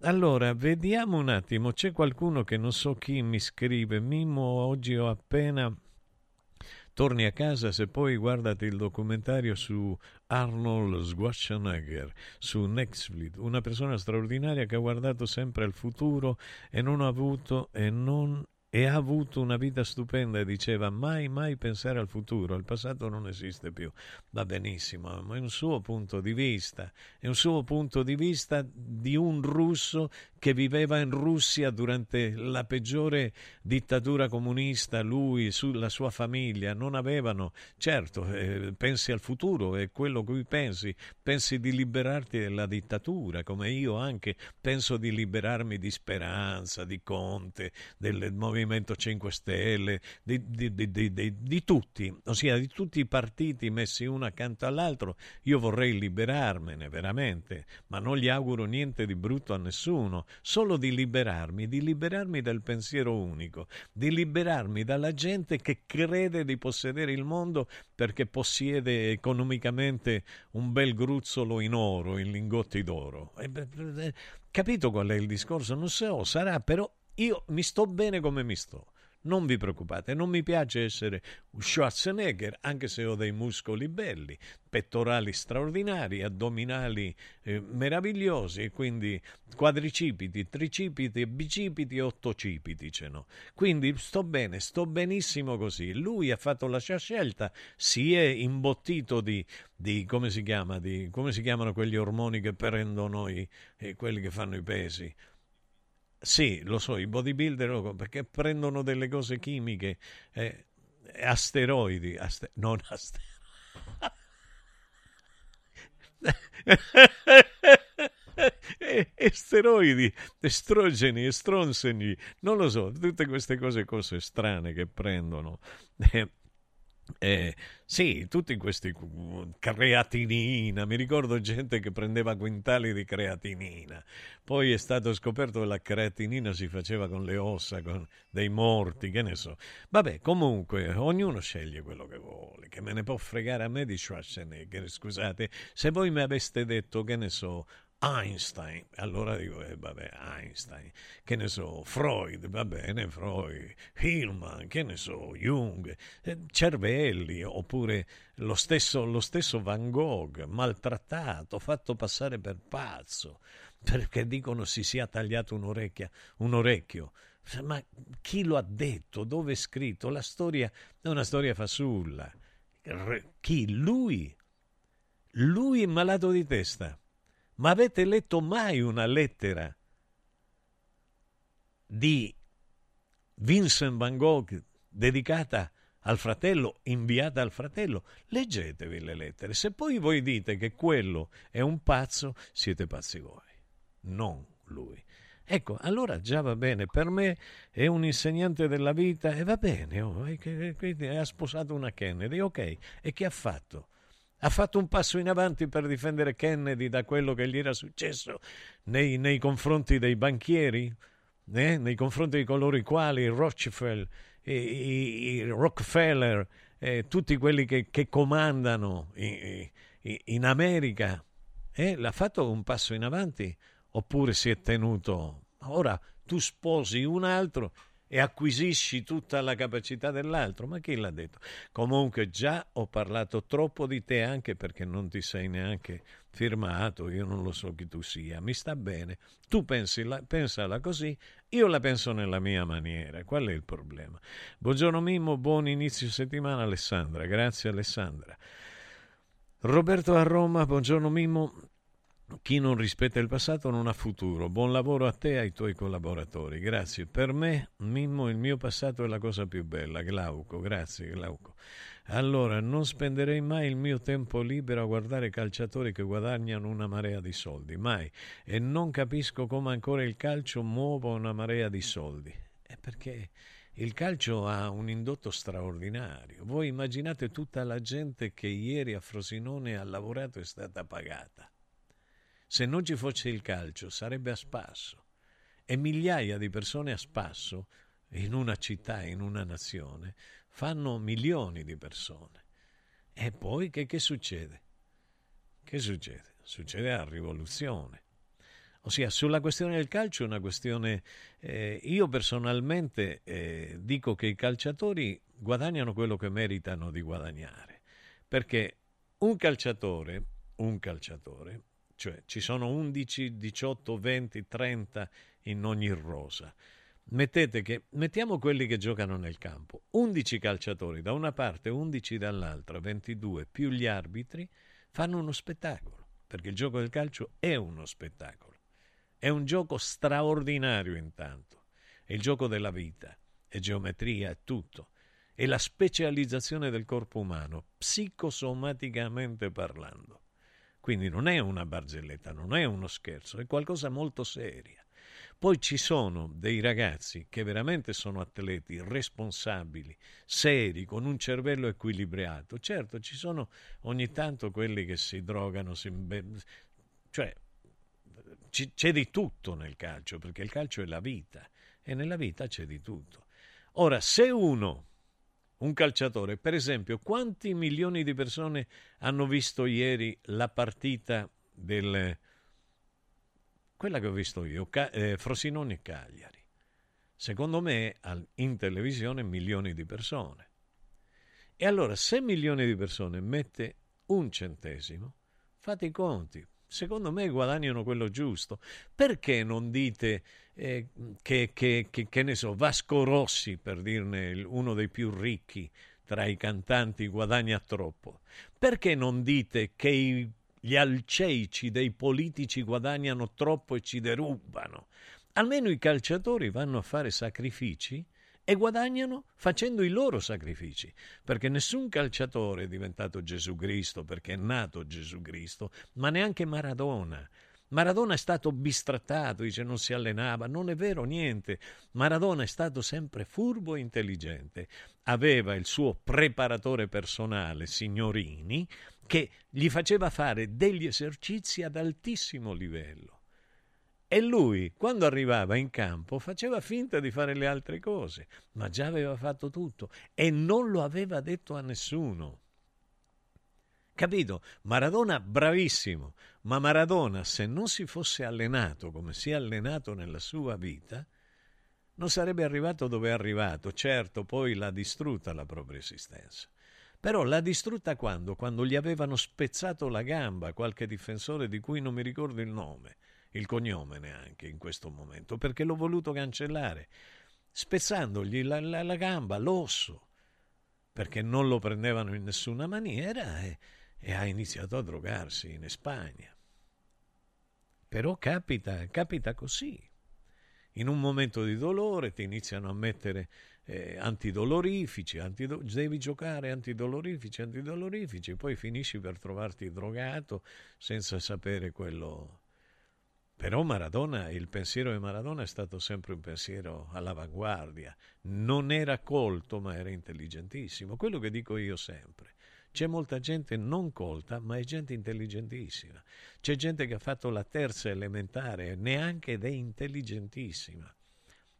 Allora, vediamo un attimo, c'è qualcuno che non so chi mi scrive, Mimmo, oggi ho appena... Torni a casa se poi guardati il documentario su Arnold Schwarzenegger su Netflix, una persona straordinaria che ha guardato sempre al futuro e non ha avuto e non e ha avuto una vita stupenda e diceva mai mai pensare al futuro, il passato non esiste più. Va benissimo, ma è un suo punto di vista, è un suo punto di vista di un russo che viveva in Russia durante la peggiore dittatura comunista, lui, la sua famiglia, non avevano, certo, eh, pensi al futuro, è quello cui pensi, pensi di liberarti dalla dittatura, come io anche penso di liberarmi di Speranza, di Conte, del Movimento 5 Stelle, di, di, di, di tutti, ossia di tutti i partiti messi uno accanto all'altro, io vorrei liberarmene veramente, ma non gli auguro niente di brutto a nessuno, solo di liberarmi, di liberarmi dal pensiero unico, di liberarmi dalla gente che crede di possedere il mondo perché possiede economicamente un bel gruzzolo in oro, in lingotti d'oro. capito qual è il discorso? Non so, sarà, però io mi sto bene come mi sto. Non vi preoccupate, non mi piace essere Schwarzenegger, anche se ho dei muscoli belli, pettorali straordinari, addominali eh, meravigliosi, quindi quadricipiti, tricipiti, bicipiti ottocipiti ce n'ho. Quindi sto bene, sto benissimo così. Lui ha fatto la sua scelta, si è imbottito di, di come si chiama, di, come si chiamano quegli ormoni che prendono i, eh, quelli che fanno i pesi sì, lo so, i bodybuilder perché prendono delle cose chimiche, eh, asteroidi, aster- non asteroidi. esteroidi, estrogeni, estronseni, non lo so, tutte queste cose, cose strane che prendono. Eh, sì, tutti questi creatinina, mi ricordo gente che prendeva quintali di creatinina, poi è stato scoperto che la creatinina si faceva con le ossa, con dei morti, che ne so. Vabbè, comunque, ognuno sceglie quello che vuole, che me ne può fregare a me di Schwarzenegger, scusate, se voi mi aveste detto, che ne so, Einstein, allora dico, eh, vabbè, Einstein, che ne so, Freud, va bene, Freud, Hillman, che ne so, Jung, eh, cervelli, oppure lo stesso, lo stesso Van Gogh, maltrattato, fatto passare per pazzo, perché dicono si sia tagliato un'orecchia, un orecchio. Ma chi lo ha detto? Dove è scritto? La storia è una storia fasulla. Chi? Lui? Lui è malato di testa ma avete letto mai una lettera di Vincent van Gogh dedicata al fratello, inviata al fratello? Leggetevi le lettere. Se poi voi dite che quello è un pazzo, siete pazzi voi, non lui. Ecco, allora già va bene, per me è un insegnante della vita e va bene, oh, ha sposato una Kennedy, ok, e che ha fatto? Ha fatto un passo in avanti per difendere Kennedy da quello che gli era successo nei, nei confronti dei banchieri, eh? nei confronti di coloro i quali Rockefeller, i, i, i Rockefeller eh, tutti quelli che, che comandano in, in America. Eh? L'ha fatto un passo in avanti oppure si è tenuto? Ora tu sposi un altro e acquisisci tutta la capacità dell'altro. Ma chi l'ha detto? Comunque già ho parlato troppo di te anche perché non ti sei neanche firmato, io non lo so chi tu sia, mi sta bene. Tu pensi la, pensala così, io la penso nella mia maniera. Qual è il problema? Buongiorno Mimmo, buon inizio settimana Alessandra. Grazie Alessandra. Roberto a Roma, buongiorno Mimmo. Chi non rispetta il passato non ha futuro. Buon lavoro a te e ai tuoi collaboratori. Grazie. Per me, Mimmo, il mio passato è la cosa più bella. Glauco, grazie Glauco. Allora, non spenderei mai il mio tempo libero a guardare calciatori che guadagnano una marea di soldi. Mai. E non capisco come ancora il calcio muova una marea di soldi. È perché il calcio ha un indotto straordinario. Voi immaginate tutta la gente che ieri a Frosinone ha lavorato e è stata pagata. Se non ci fosse il calcio sarebbe a spasso. E migliaia di persone a spasso, in una città, in una nazione, fanno milioni di persone. E poi che, che succede? Che succede? Succede la rivoluzione. Ossia, sulla questione del calcio è una questione... Eh, io personalmente eh, dico che i calciatori guadagnano quello che meritano di guadagnare. Perché un calciatore, un calciatore, cioè ci sono 11, 18, 20, 30 in ogni rosa. Mettete che, mettiamo quelli che giocano nel campo, 11 calciatori da una parte, 11 dall'altra, 22 più gli arbitri, fanno uno spettacolo, perché il gioco del calcio è uno spettacolo. È un gioco straordinario intanto, è il gioco della vita, è geometria, è tutto. È la specializzazione del corpo umano, psicosomaticamente parlando. Quindi non è una barzelletta, non è uno scherzo, è qualcosa molto serio. Poi ci sono dei ragazzi che veramente sono atleti, responsabili, seri, con un cervello equilibrato. Certo, ci sono ogni tanto quelli che si drogano, si... cioè c'è di tutto nel calcio, perché il calcio è la vita e nella vita c'è di tutto. Ora, se uno, un calciatore, per esempio, quanti milioni di persone hanno visto ieri la partita del... quella che ho visto io, eh, Frosinone Cagliari? Secondo me in televisione milioni di persone. E allora, se milioni di persone mette un centesimo, fate i conti, secondo me guadagnano quello giusto. Perché non dite eh, che, che, che, che, ne so, Vasco Rossi, per dirne uno dei più ricchi tra i cantanti, guadagna troppo? Perché non dite che i, gli alceici dei politici guadagnano troppo e ci derubano? Almeno i calciatori vanno a fare sacrifici e guadagnano facendo i loro sacrifici, perché nessun calciatore è diventato Gesù Cristo perché è nato Gesù Cristo, ma neanche Maradona. Maradona è stato bistrattato, dice non si allenava, non è vero niente. Maradona è stato sempre furbo e intelligente. Aveva il suo preparatore personale, Signorini, che gli faceva fare degli esercizi ad altissimo livello. E lui, quando arrivava in campo, faceva finta di fare le altre cose, ma già aveva fatto tutto e non lo aveva detto a nessuno. Capito? Maradona bravissimo, ma Maradona se non si fosse allenato come si è allenato nella sua vita, non sarebbe arrivato dove è arrivato. Certo, poi l'ha distrutta la propria esistenza. Però l'ha distrutta quando? Quando gli avevano spezzato la gamba qualche difensore di cui non mi ricordo il nome il cognome neanche in questo momento, perché l'ho voluto cancellare, spezzandogli la, la, la gamba, l'osso, perché non lo prendevano in nessuna maniera e, e ha iniziato a drogarsi in Spagna. Però capita, capita così. In un momento di dolore ti iniziano a mettere eh, antidolorifici, antido- devi giocare antidolorifici, antidolorifici, poi finisci per trovarti drogato senza sapere quello, però Maradona, il pensiero di Maradona è stato sempre un pensiero all'avanguardia. Non era colto, ma era intelligentissimo. Quello che dico io sempre. C'è molta gente non colta, ma è gente intelligentissima. C'è gente che ha fatto la terza elementare, neanche ed è intelligentissima.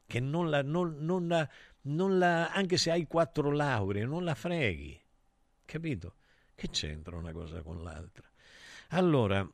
Che non la, non, non la, non la, anche se hai quattro lauree, non la freghi. Capito? Che c'entra una cosa con l'altra? Allora,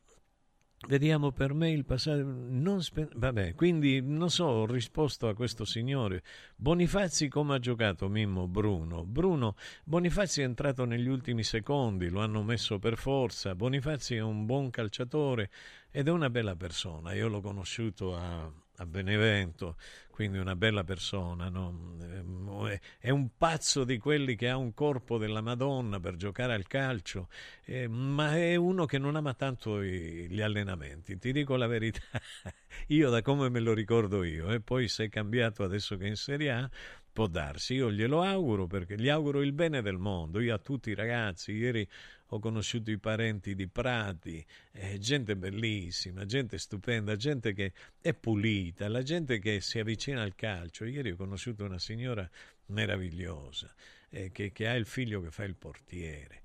Vediamo per me il passato. Non spe... Vabbè, quindi non so, ho risposto a questo signore. Bonifazzi come ha giocato Mimmo Bruno? Bruno, Bonifazzi è entrato negli ultimi secondi, lo hanno messo per forza. Bonifazzi è un buon calciatore ed è una bella persona. Io l'ho conosciuto a, a Benevento, quindi una bella persona, no? Ehm, è un pazzo di quelli che ha un corpo della Madonna per giocare al calcio, eh, ma è uno che non ama tanto i, gli allenamenti. Ti dico la verità, io da come me lo ricordo io, e poi sei cambiato adesso che è in Serie A, Può darsi, io glielo auguro perché gli auguro il bene del mondo. Io a tutti i ragazzi, ieri ho conosciuto i parenti di Prati, eh, gente bellissima, gente stupenda, gente che è pulita, la gente che si avvicina al calcio. Ieri ho conosciuto una signora meravigliosa eh, che, che ha il figlio che fa il portiere.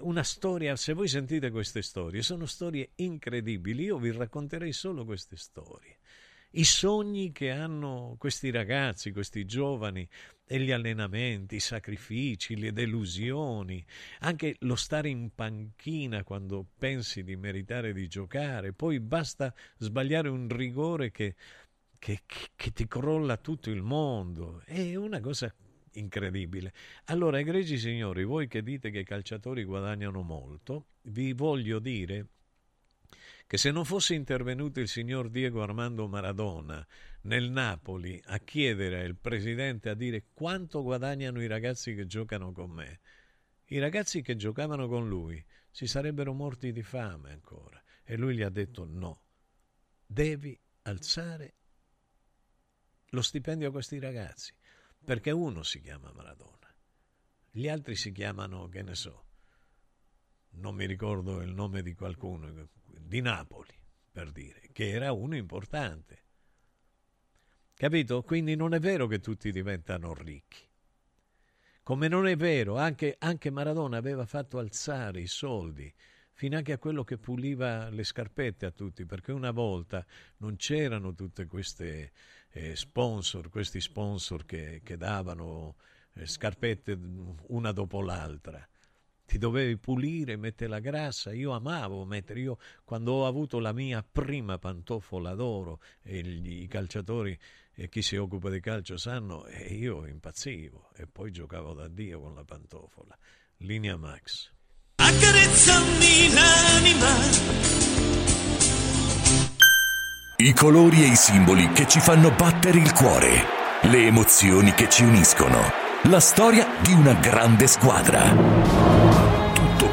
Una storia, se voi sentite queste storie, sono storie incredibili. Io vi racconterei solo queste storie i sogni che hanno questi ragazzi, questi giovani, e gli allenamenti, i sacrifici, le delusioni, anche lo stare in panchina quando pensi di meritare di giocare, poi basta sbagliare un rigore che, che, che ti crolla tutto il mondo, è una cosa incredibile. Allora, egregi signori, voi che dite che i calciatori guadagnano molto, vi voglio dire che se non fosse intervenuto il signor Diego Armando Maradona nel Napoli a chiedere al presidente a dire quanto guadagnano i ragazzi che giocano con me, i ragazzi che giocavano con lui si sarebbero morti di fame ancora. E lui gli ha detto no, devi alzare lo stipendio a questi ragazzi, perché uno si chiama Maradona, gli altri si chiamano, che ne so, non mi ricordo il nome di qualcuno, di Napoli, per dire, che era uno importante. Capito? Quindi non è vero che tutti diventano ricchi. Come non è vero, anche, anche Maradona aveva fatto alzare i soldi fino anche a quello che puliva le scarpette a tutti, perché una volta non c'erano tutte queste eh, sponsor, questi sponsor che, che davano eh, scarpette una dopo l'altra ti dovevi pulire, mettere la grassa. Io amavo mettere, io quando ho avuto la mia prima pantofola d'oro, e gli, i calciatori e chi si occupa di calcio sanno, e io impazzivo e poi giocavo da Dio con la pantofola. Linea Max. Accarezzami l'anima. I colori e i simboli che ci fanno battere il cuore, le emozioni che ci uniscono, la storia di una grande squadra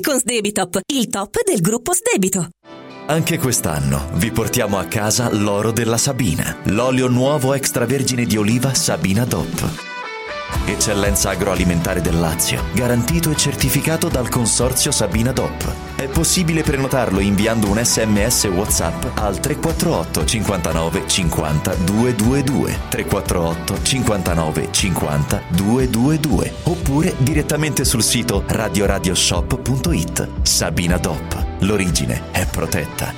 con Sdebitop, il top del gruppo Sdebito. Anche quest'anno vi portiamo a casa l'oro della Sabina, l'olio nuovo extravergine di oliva Sabina DOP. Eccellenza agroalimentare del Lazio, garantito e certificato dal consorzio Sabina DOP. È possibile prenotarlo inviando un sms WhatsApp al 348 59 50 222 348 59 50 222 oppure direttamente sul sito radioradioshop.it. Sabina DOP. L'origine è protetta.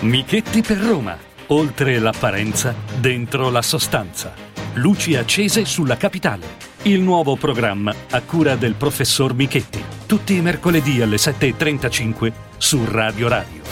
Michetti per Roma. Oltre l'apparenza, dentro la sostanza. Luci accese sulla capitale. Il nuovo programma a cura del professor Michetti. Tutti i mercoledì alle 7.35 su Radio Radio.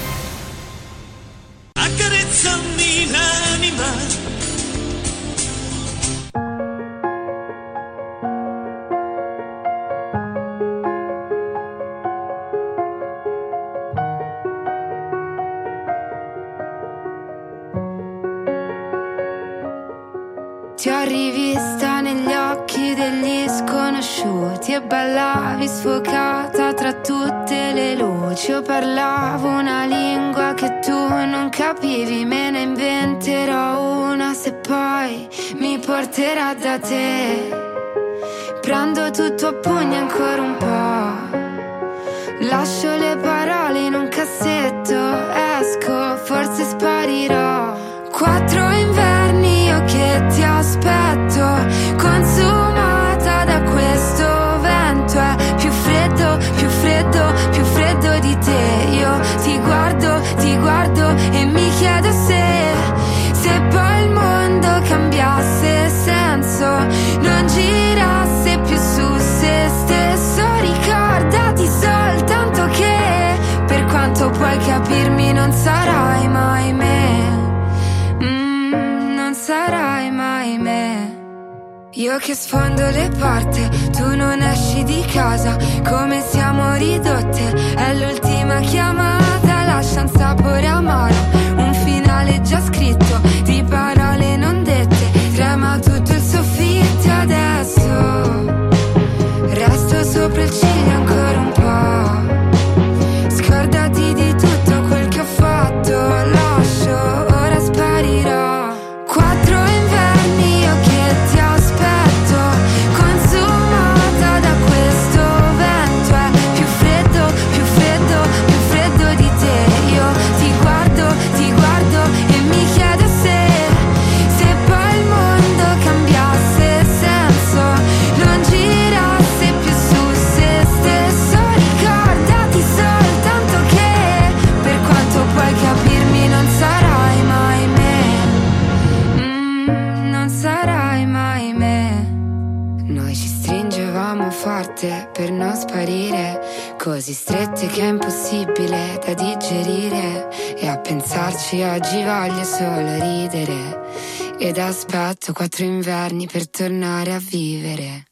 Ti ho rivista negli occhi degli sconosciuti e ballavi sfocata tra tutte le luci. Io parlavo una lingua che tu non capivi, me ne inventerò una se poi mi porterà da te. Prendo tutto a pugni ancora un po'. Lascio le capirmi, non sarai mai me. Mm, non sarai mai me. Io che sfondo le porte, tu non esci di casa, come siamo ridotte. È l'ultima chiamata, lascia un sapore amaro, un finale già scritto, di parole non dette. Trema tutto il soffitto adesso. Resto sopra il ciglio sparire, così strette che è impossibile da digerire. E a pensarci oggi voglio solo ridere. Ed aspetto quattro inverni per tornare a vivere.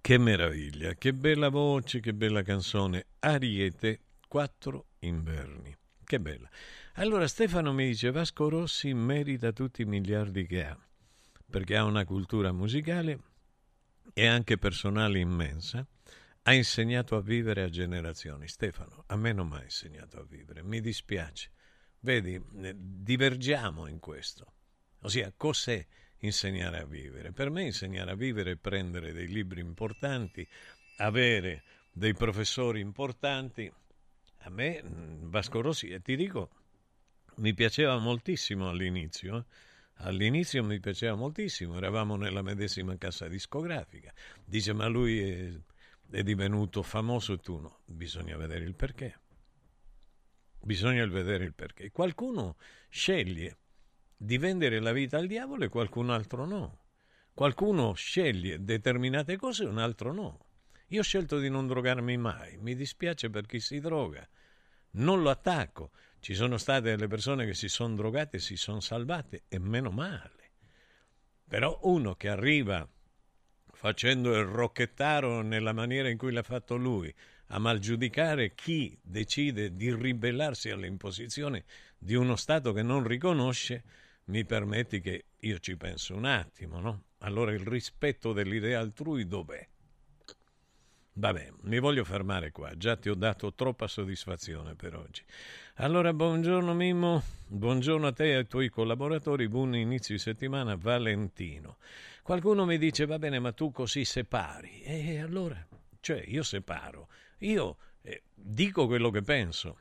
Che meraviglia, che bella voce, che bella canzone. Ariete, quattro inverni. Che bella. Allora Stefano mi dice Vasco Rossi merita tutti i miliardi che ha. perché ha una cultura musicale e anche personale immensa, ha insegnato a vivere a generazioni. Stefano, a me non mi ha insegnato a vivere, mi dispiace. Vedi, eh, divergiamo in questo. Ossia, cos'è insegnare a vivere? Per me insegnare a vivere è prendere dei libri importanti, avere dei professori importanti. A me, mm, Vasco Rossi, e ti dico, mi piaceva moltissimo all'inizio. Eh? All'inizio mi piaceva moltissimo, eravamo nella medesima casa discografica. Dice, ma lui è, è divenuto famoso e tu no. Bisogna vedere il perché. Bisogna vedere il perché. Qualcuno sceglie di vendere la vita al diavolo e qualcun altro no. Qualcuno sceglie determinate cose e un altro no. Io ho scelto di non drogarmi mai, mi dispiace per chi si droga. Non lo attacco. Ci sono state delle persone che si sono drogate e si sono salvate e meno male. Però uno che arriva facendo il rocchettaro nella maniera in cui l'ha fatto lui, a malgiudicare chi decide di ribellarsi all'imposizione di uno Stato che non riconosce, mi permetti che io ci penso un attimo, no? Allora il rispetto dell'idea altrui dov'è? Vabbè, mi voglio fermare qua, già ti ho dato troppa soddisfazione per oggi. Allora, buongiorno Mimmo, buongiorno a te e ai tuoi collaboratori, buon inizio di settimana, Valentino. Qualcuno mi dice, va bene, ma tu così separi. E allora, cioè, io separo, io eh, dico quello che penso.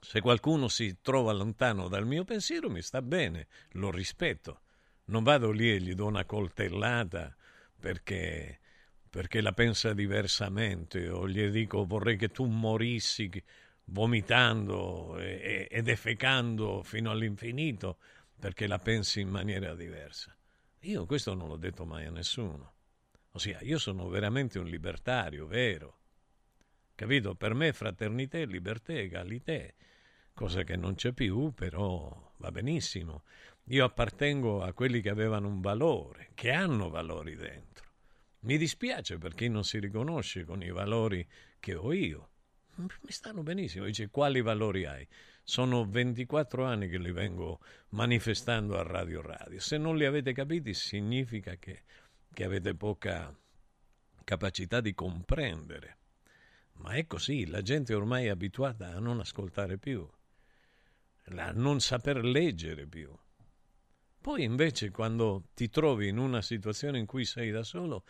Se qualcuno si trova lontano dal mio pensiero, mi sta bene, lo rispetto. Non vado lì e gli do una coltellata perché, perché la pensa diversamente o gli dico vorrei che tu morissi vomitando e, e, defecando fino all'infinito perché la pensi in maniera diversa. Io questo non l'ho detto mai a nessuno. Ossia, io sono veramente un libertario, vero. Capito? Per me fraternità, libertà, egalità, cosa che non c'è più, però va benissimo. Io appartengo a quelli che avevano un valore, che hanno valori dentro. Mi dispiace per chi non si riconosce con i valori che ho io. Mi stanno benissimo. Dice, quali valori hai? Sono 24 anni che li vengo manifestando a Radio Radio. Se non li avete capiti significa che, che avete poca capacità di comprendere ma è così, la gente ormai è abituata a non ascoltare più, a non saper leggere più. Poi invece quando ti trovi in una situazione in cui sei da solo,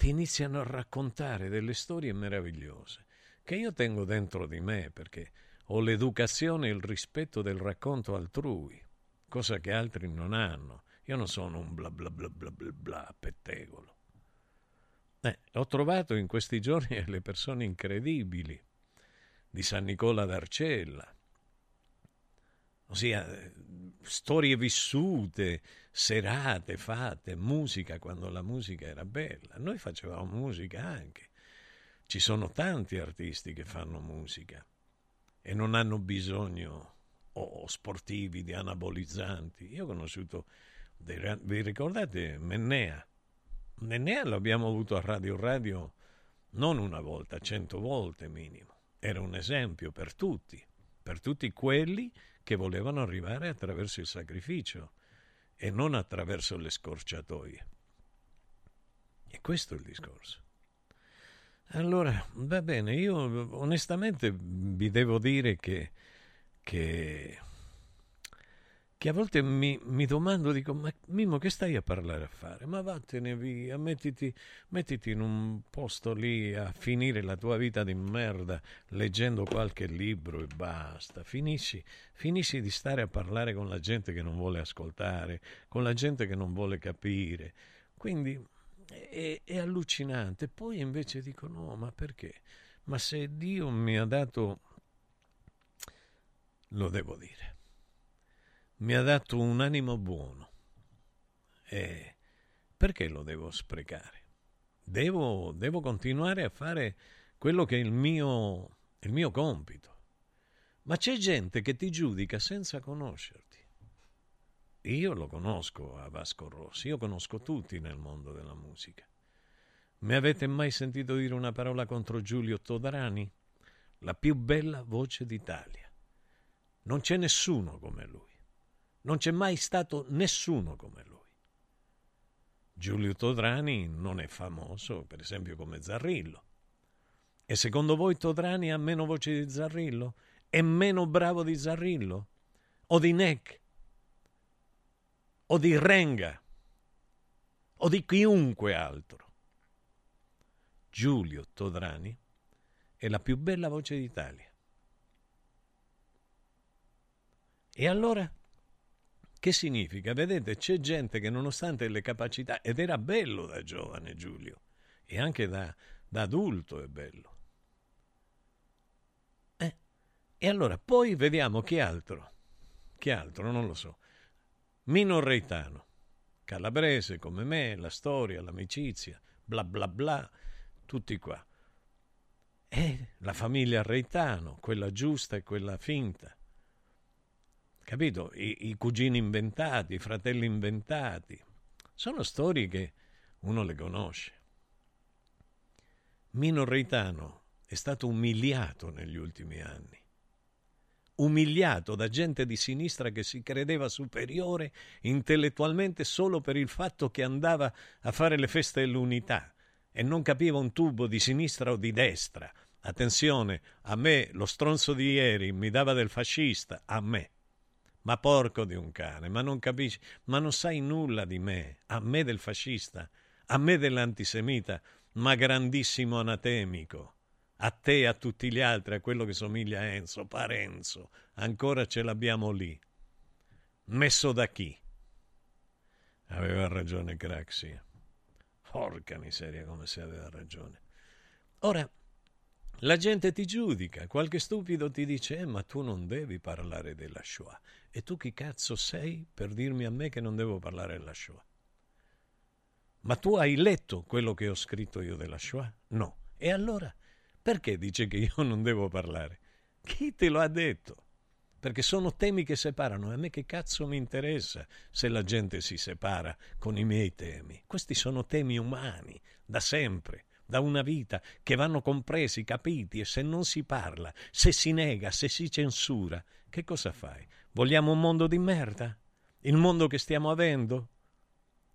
ti iniziano a raccontare delle storie meravigliose che io tengo dentro di me perché ho l'educazione e il rispetto del racconto altrui, cosa che altri non hanno. Io non sono un bla bla bla bla bla, bla pettegolo. Eh, ho trovato in questi giorni le persone incredibili di San Nicola d'Arcella, ossia storie vissute, serate fatte, musica quando la musica era bella. Noi facevamo musica anche. Ci sono tanti artisti che fanno musica e non hanno bisogno o sportivi di anabolizzanti. Io ho conosciuto, dei, vi ricordate Mennea? Nenea l'abbiamo avuto a Radio Radio non una volta, cento volte minimo. Era un esempio per tutti, per tutti quelli che volevano arrivare attraverso il sacrificio e non attraverso le scorciatoie. E questo è il discorso. Allora, va bene, io onestamente vi devo dire che, che che a volte mi, mi, domando, dico, ma Mimo che stai a parlare a fare? Ma vattene via, mettiti, mettiti, in un posto lì a finire la tua vita di merda leggendo qualche libro e basta. Finisci, finisci di stare a parlare con la gente che non vuole ascoltare, con la gente che non vuole capire. Quindi è, è allucinante. Poi invece dico, no, ma perché? Ma se Dio mi ha dato... Lo devo dire mi ha dato un animo buono. E perché lo devo sprecare? Devo, devo continuare a fare quello che è il mio, il mio compito. Ma c'è gente che ti giudica senza conoscerti. Io lo conosco a Vasco Rossi, io conosco tutti nel mondo della musica. Mi avete mai sentito dire una parola contro Giulio Todrani? La più bella voce d'Italia. Non c'è nessuno come lui. Non c'è mai stato nessuno come lui. Giulio Todrani non è famoso, per esempio, come Zarrillo. E secondo voi Todrani ha meno voce di Zarrillo? È meno bravo di Zarrillo? O di Neck? O di Renga? O di chiunque altro? Giulio Todrani è la più bella voce d'Italia. E allora? Che significa? Vedete, c'è gente che nonostante le capacità, ed era bello da giovane Giulio, e anche da, da adulto è bello. Eh? E allora, poi vediamo chi altro. Chi altro? Non lo so. Mino Reitano, calabrese come me, la storia, l'amicizia, bla bla bla, tutti qua. E la famiglia Reitano, quella giusta e quella finta capito? I, I, cugini inventati, i fratelli inventati. Sono storie che uno le conosce. Mino Reitano è stato umiliato negli ultimi anni. Umiliato da gente di sinistra che si credeva superiore intellettualmente solo per il fatto che andava a fare le feste dell'unità e non capiva un tubo di sinistra o di destra. Attenzione, a me lo stronzo di ieri mi dava del fascista, a me. Ma porco di un cane, ma non capisci, ma non sai nulla di me, a me del fascista, a me dell'antisemita, ma grandissimo anatemico. A te e a tutti gli altri, a quello che somiglia a Enzo, Parenzo, ancora ce l'abbiamo lì. Messo da chi? Aveva ragione Craxi. Porca miseria, come se aveva ragione. Ora, la gente ti giudica, qualche stupido ti dice, eh, ma tu non devi parlare della Shoah. E tu chi cazzo sei per dirmi a me che non devo parlare della Shoah? Ma tu hai letto quello che ho scritto io della Shoah? No. E allora? Perché dice che io non devo parlare? Chi te lo ha detto? Perché sono temi che separano. E a me che cazzo mi interessa se la gente si separa con i miei temi? Questi sono temi umani, da sempre da una vita che vanno compresi, capiti e se non si parla, se si nega, se si censura, che cosa fai? Vogliamo un mondo di merda? Il mondo che stiamo avendo?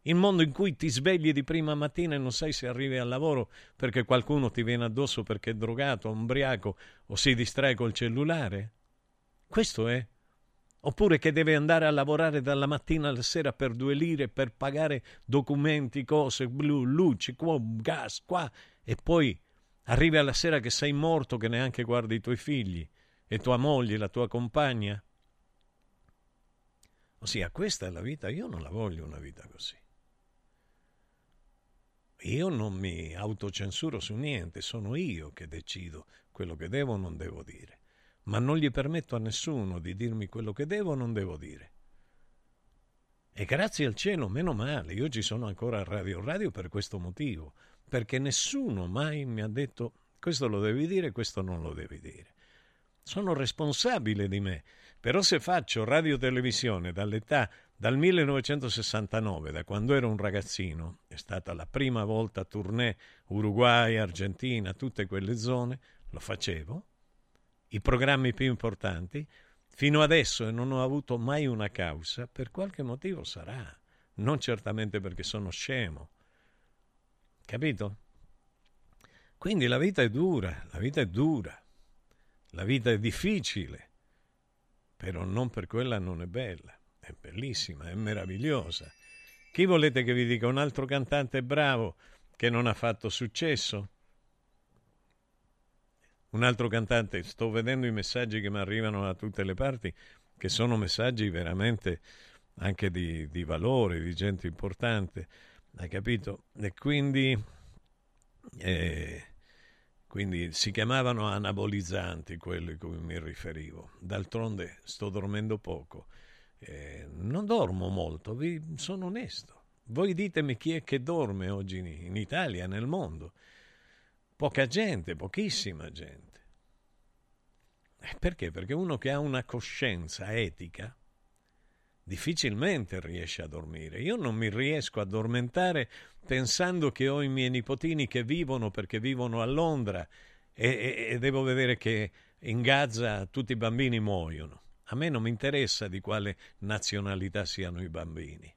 Il mondo in cui ti svegli di prima mattina e non sai se arrivi al lavoro perché qualcuno ti viene addosso perché è drogato, ombriaco o si distrae col cellulare? Questo è oppure che deve andare a lavorare dalla mattina alla sera per due lire per pagare documenti, cose, blu, luci, gas, qua, e poi arrivi alla sera che sei morto che neanche guardi i tuoi figli e tua moglie, la tua compagna. Ossia, questa è la vita, io non la voglio una vita così. Io non mi autocensuro su niente, sono io che decido quello che devo o non devo dire ma non gli permetto a nessuno di dirmi quello che devo o non devo dire. E grazie al cielo, meno male, io ci sono ancora a Radio Radio per questo motivo, perché nessuno mai mi ha detto questo lo devi dire, questo non lo devi dire. Sono responsabile di me, però se faccio radio televisione dall'età dal 1969, da quando ero un ragazzino, è stata la prima volta tournée Uruguay, Argentina, tutte quelle zone, lo facevo, i programmi più importanti, fino adesso non ho avuto mai una causa, per qualche motivo sarà, non certamente perché sono scemo. Capito? Quindi la vita è dura, la vita è dura, la vita è difficile, però non per quella non è bella, è bellissima, è meravigliosa. Chi volete che vi dica un altro cantante bravo che non ha fatto successo? Un altro cantante, sto vedendo i messaggi che mi arrivano da tutte le parti, che sono messaggi veramente anche di, di valore, di gente importante, hai capito? E quindi, eh, quindi si chiamavano anabolizzanti quelli a cui mi riferivo. D'altronde sto dormendo poco, eh, non dormo molto, vi, sono onesto. Voi ditemi chi è che dorme oggi in, in Italia, nel mondo. Poca gente, pochissima gente. Eh, perché? Perché uno che ha una coscienza etica difficilmente riesce a dormire. Io non mi riesco a addormentare pensando che ho i miei nipotini che vivono perché vivono a Londra e, e, e devo vedere che in Gaza tutti i bambini muoiono. A me non mi interessa di quale nazionalità siano i bambini.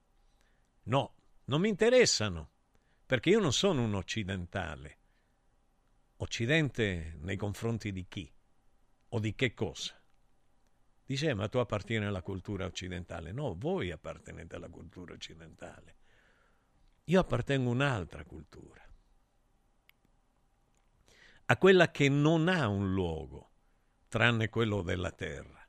No, Non mi interessano, perché io non sono un occidentale. Occidente nei confronti di chi? O di che cosa? Dice, ma tu appartieni alla cultura occidentale. No, voi appartenete alla cultura occidentale. Io appartengo a un'altra cultura, a quella che non ha un luogo, tranne quello della terra.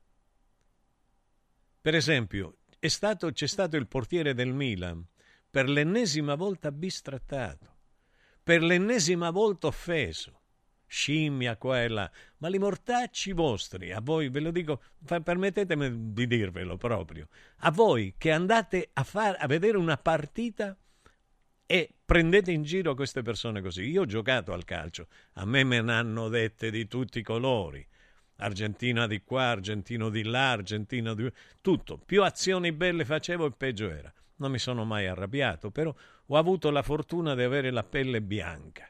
Per esempio, stato, c'è stato il portiere del Milan, per l'ennesima volta bistrattato, per l'ennesima volta offeso scimmia qua e là, ma li mortacci vostri, a voi ve lo dico, permettetemi di dirvelo proprio, a voi che andate a, far, a vedere una partita e prendete in giro queste persone così. Io ho giocato al calcio, a me me ne hanno dette di tutti i colori. Argentina di qua, argentino di là, argentino di tutto. Più azioni belle facevo e peggio era. Non mi sono mai arrabbiato, però ho avuto la fortuna di avere la pelle bianca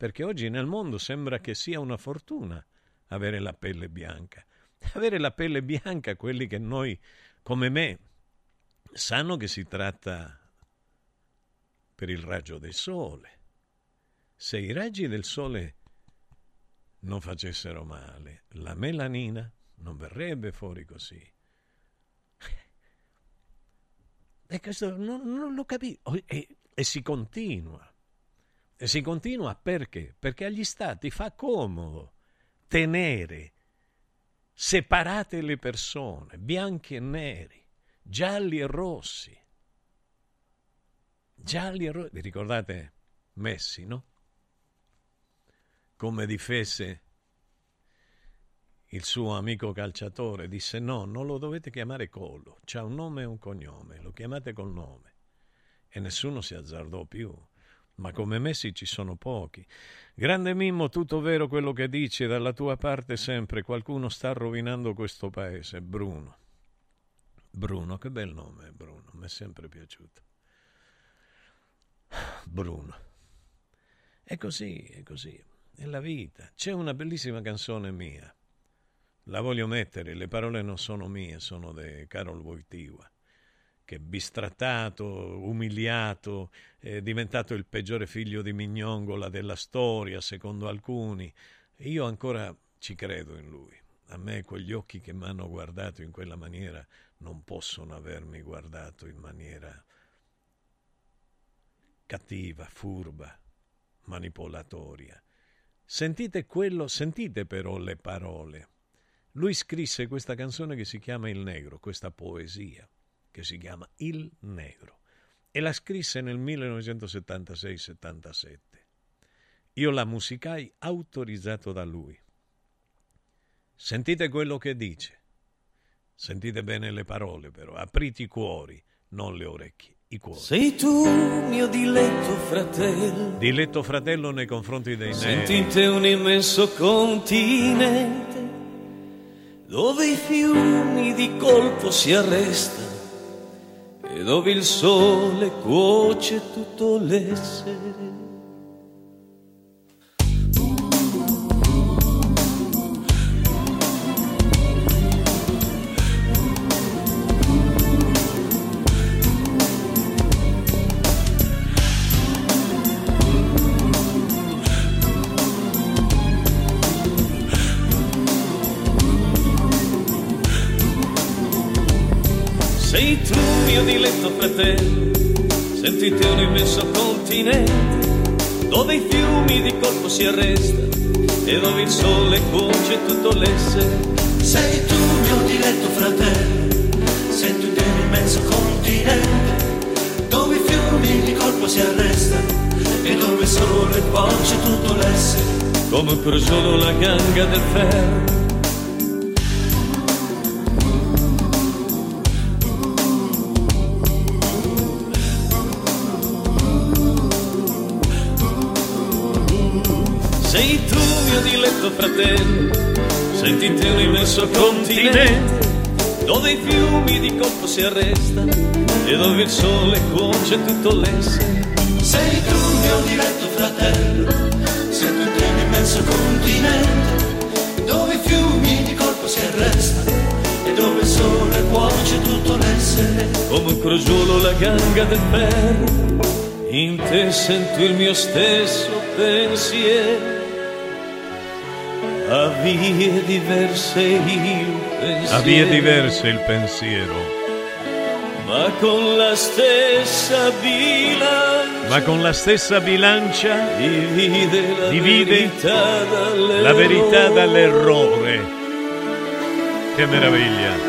perché oggi nel mondo sembra che sia una fortuna avere la pelle bianca. Avere la pelle bianca, quelli che noi, come me, sanno che si tratta per il raggio del sole. Se i raggi del sole non facessero male, la melanina non verrebbe fuori così. E questo non, non lo capisco. E, e si continua. E si continua perché? Perché agli stati fa comodo tenere separate le persone, bianchi e neri, gialli e rossi. Gialli e rossi. Vi ricordate Messi, no? Come difese il suo amico calciatore, disse no, non lo dovete chiamare Collo, c'ha un nome e un cognome, lo chiamate col nome. E nessuno si azzardò più ma come Messi ci sono pochi. Grande Mimmo, tutto vero quello che dici, dalla tua parte sempre qualcuno sta rovinando questo paese. Bruno. Bruno, che bel nome, Bruno, mi è sempre piaciuto. Bruno. È così, è così, è la vita. C'è una bellissima canzone mia. La voglio mettere, le parole non sono mie, sono di Carol Wojtyła che bistrattato, umiliato, è diventato il peggiore figlio di Mignongola della storia, secondo alcuni. Io ancora ci credo in lui. A me quegli occhi che mi hanno guardato in quella maniera non possono avermi guardato in maniera cattiva, furba, manipolatoria. Sentite quello, sentite però le parole. Lui scrisse questa canzone che si chiama Il Negro, questa poesia che si chiama Il Negro e la scrisse nel 1976-77. Io la musicai autorizzato da lui. Sentite quello che dice. Sentite bene le parole però, aprite i cuori, non le orecchie, i cuori. Sei tu mio diletto fratello. Diletto fratello nei confronti dei neri. Senti in te un immenso continente dove i fiumi di colpo si arrestano e dove il sole cuoce tutto l'essere. Fratello, sentite un immenso continente dove i fiumi di colpo si arrestano e dove il sole cuoce tutto l'essere. Sei tu mio diletto fratello, sentite un immenso continente dove i fiumi di colpo si arrestano e dove il sole cuoce tutto l'essere. Come per solo la ganga del ferro diletto fratello, sentite un immenso continente dove i fiumi di colpo si arrestano e dove il sole cuoce tutto l'essere. Sei tu mio diletto fratello, sentite un immenso continente dove i fiumi di colpo si arrestano e dove il sole cuoce tutto l'essere. Come un crogiolo la ganga del ferro, in te sento il mio stesso pensiero. A vie diverse il pensiero. A vie diverse il pensiero. Ma con la stessa bilancia. Ma con la stessa bilancia divide la divide verità dall'errore. la verità dall'errore. Che meraviglia!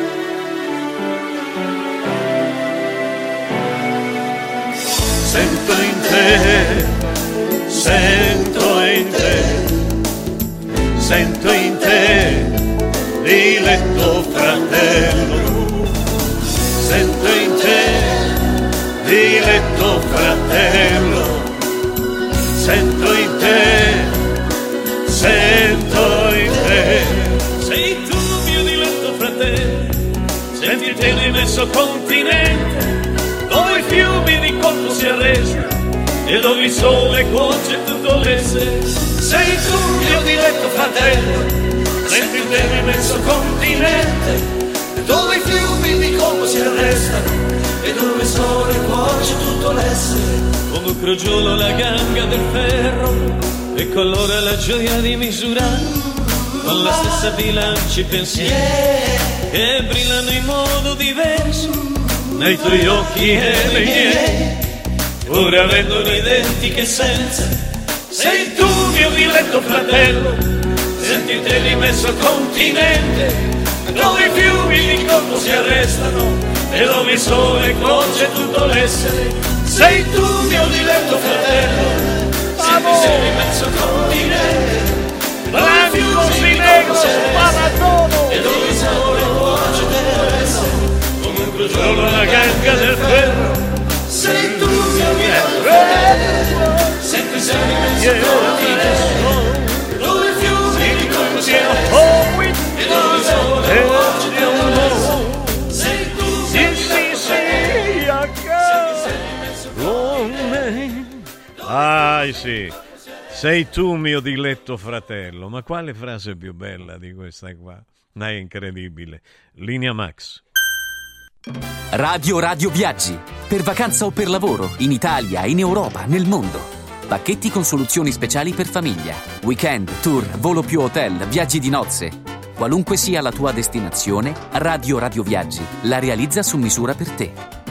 Sento in te, sento diletto fratello, sento in te, diletto fratello, sento in te, sento in te, sei tu mio diletto fratello, senti in te l'immenso continente, dove i fiumi di colpo si arrestano e dove il sole cuoce tutto l'essere. Sei tu mio diletto fratello, bene immenso continente, dove i fiumi di colpo si arrestano e dove sole cuoce tutto l'essere. come crogiolo la ganga del ferro, ecco allora la gioia di misurare, con la stessa bilancia i pensieri che brillano in modo diverso nei tuoi occhi e nei miei, pur avendo un'identiche senza. Sei tu mio diletto fratello, senti te l'immenso continente, dove i fiumi di colpo si arrestano. E dove il sole cuoce tutto l'essere. Sei tu mio diletto fratello, senti te l'immenso continente, dove i fiumi di colpo si arrestano e dove il sole cuoce tutto l'essere. Solo la ganga del ferro. Sei tu mio fratello. Senti sempre in Sì. Sei tu mio diletto fratello. Ma quale frase più bella di questa qua? Ma è incredibile. Linea Max. Radio Radio Viaggi. Per vacanza o per lavoro, in Italia, in Europa, nel mondo. Pacchetti con soluzioni speciali per famiglia. Weekend, tour, volo più hotel, viaggi di nozze. Qualunque sia la tua destinazione, Radio Radio Viaggi la realizza su misura per te.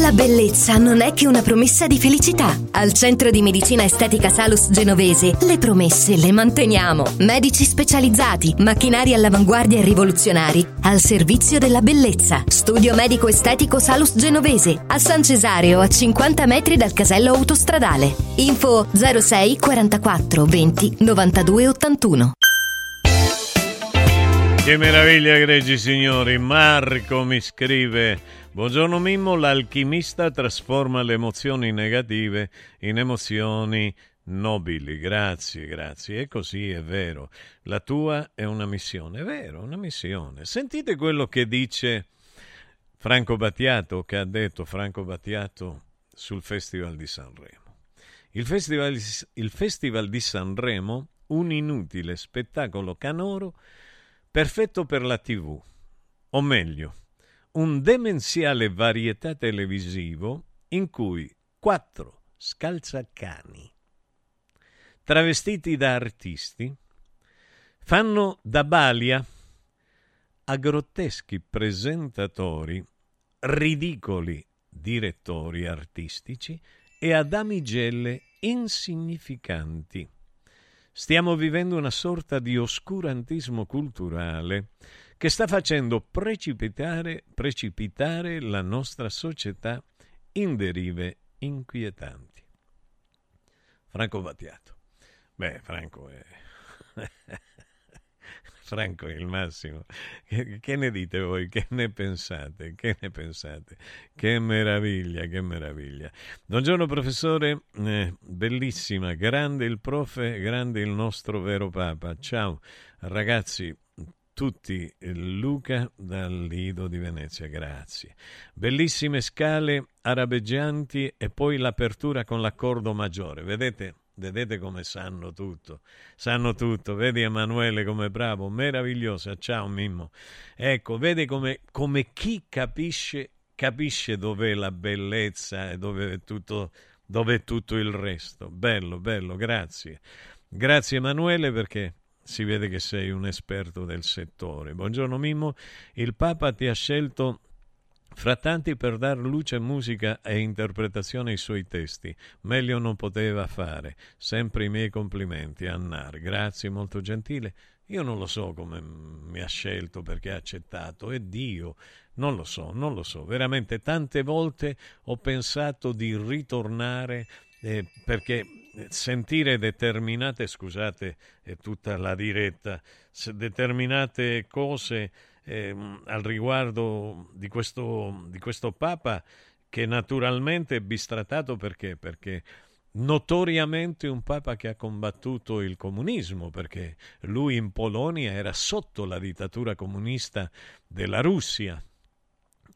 La bellezza non è che una promessa di felicità. Al centro di medicina estetica Salus Genovese le promesse le manteniamo. Medici specializzati, macchinari all'avanguardia e rivoluzionari al servizio della bellezza. Studio medico estetico Salus Genovese a San Cesareo a 50 metri dal casello autostradale. Info 06 44 20 92 81. Che meraviglia, egregi signori. Marco mi scrive. Buongiorno Mimmo, l'alchimista trasforma le emozioni negative in emozioni nobili. Grazie, grazie. E così è vero. La tua è una missione. È vero, una missione. Sentite quello che dice Franco Battiato, che ha detto Franco Battiato sul Festival di Sanremo. Il Festival, il Festival di Sanremo, un inutile spettacolo canoro perfetto per la TV. O meglio, un demenziale varietà televisivo in cui quattro scalzacani, travestiti da artisti, fanno da balia a grotteschi presentatori, ridicoli direttori artistici e a damigelle insignificanti. Stiamo vivendo una sorta di oscurantismo culturale che sta facendo precipitare, precipitare la nostra società in derive inquietanti. Franco Battiato. Beh, Franco è... Franco è il massimo. Che, che, ne dite voi? Che ne pensate? Che ne pensate? Che meraviglia, che meraviglia. Buongiorno professore, eh, bellissima, grande il profe, grande il nostro vero Papa. Ciao ragazzi, tutti. Luca dal Lido di Venezia, grazie. Bellissime scale arabeggianti e poi l'apertura con l'accordo maggiore. Vedete? Vedete come sanno tutto, sanno tutto. Vedi Emanuele come bravo, meravigliosa. Ciao Mimmo. Ecco, vedi come, come chi capisce, capisce dov'è la bellezza e dove è tutto, dove è tutto il resto. Bello, bello, grazie. Grazie Emanuele perché si vede che sei un esperto del settore. Buongiorno Mimmo, il Papa ti ha scelto fra tanti per dar luce, musica e interpretazione ai suoi testi. Meglio non poteva fare. Sempre i miei complimenti a Nar. Grazie, molto gentile. Io non lo so come mi ha scelto perché ha accettato, è Dio. Non lo so, non lo so. Veramente tante volte ho pensato di ritornare eh, perché sentire determinate, scusate, è tutta la diretta, determinate cose eh, al riguardo di questo, di questo Papa che naturalmente è bistrattato perché? Perché notoriamente un Papa che ha combattuto il comunismo, perché lui in Polonia era sotto la dittatura comunista della Russia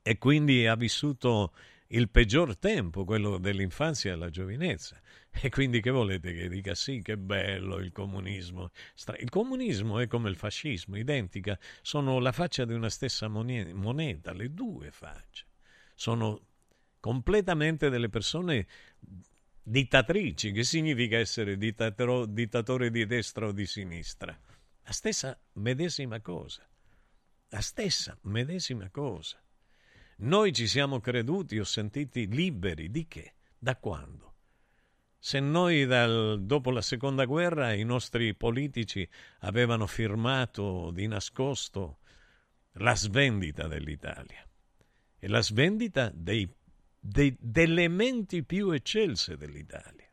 e quindi ha vissuto il peggior tempo, quello dell'infanzia e della giovinezza. E quindi che volete che dica sì, che bello il comunismo? Il comunismo è come il fascismo, identica, sono la faccia di una stessa moneta, le due facce. Sono completamente delle persone dittatrici, che significa essere dittatore, dittatore di destra o di sinistra. La stessa medesima cosa. La stessa medesima cosa. Noi ci siamo creduti o sentiti liberi di che? Da quando? Se noi dal, dopo la seconda guerra i nostri politici avevano firmato di nascosto la svendita dell'Italia e la svendita dei, dei, delle menti più eccelse dell'Italia.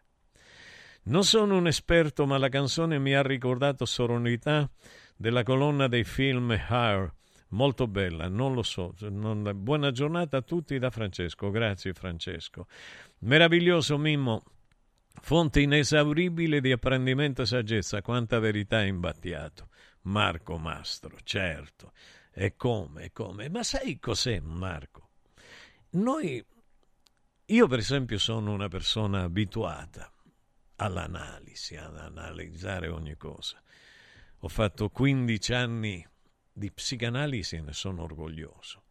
Non sono un esperto, ma la canzone mi ha ricordato sonorità della colonna dei film Hire, molto bella, non lo so. Non... Buona giornata a tutti da Francesco, grazie Francesco. Meraviglioso Mimmo Fonte inesauribile di apprendimento e saggezza, quanta verità imbattiato. Marco Mastro, certo. E come, e come. Ma sai cos'è, Marco? Noi, io per esempio sono una persona abituata all'analisi, ad analizzare ogni cosa. Ho fatto 15 anni di psicanalisi e ne sono orgoglioso.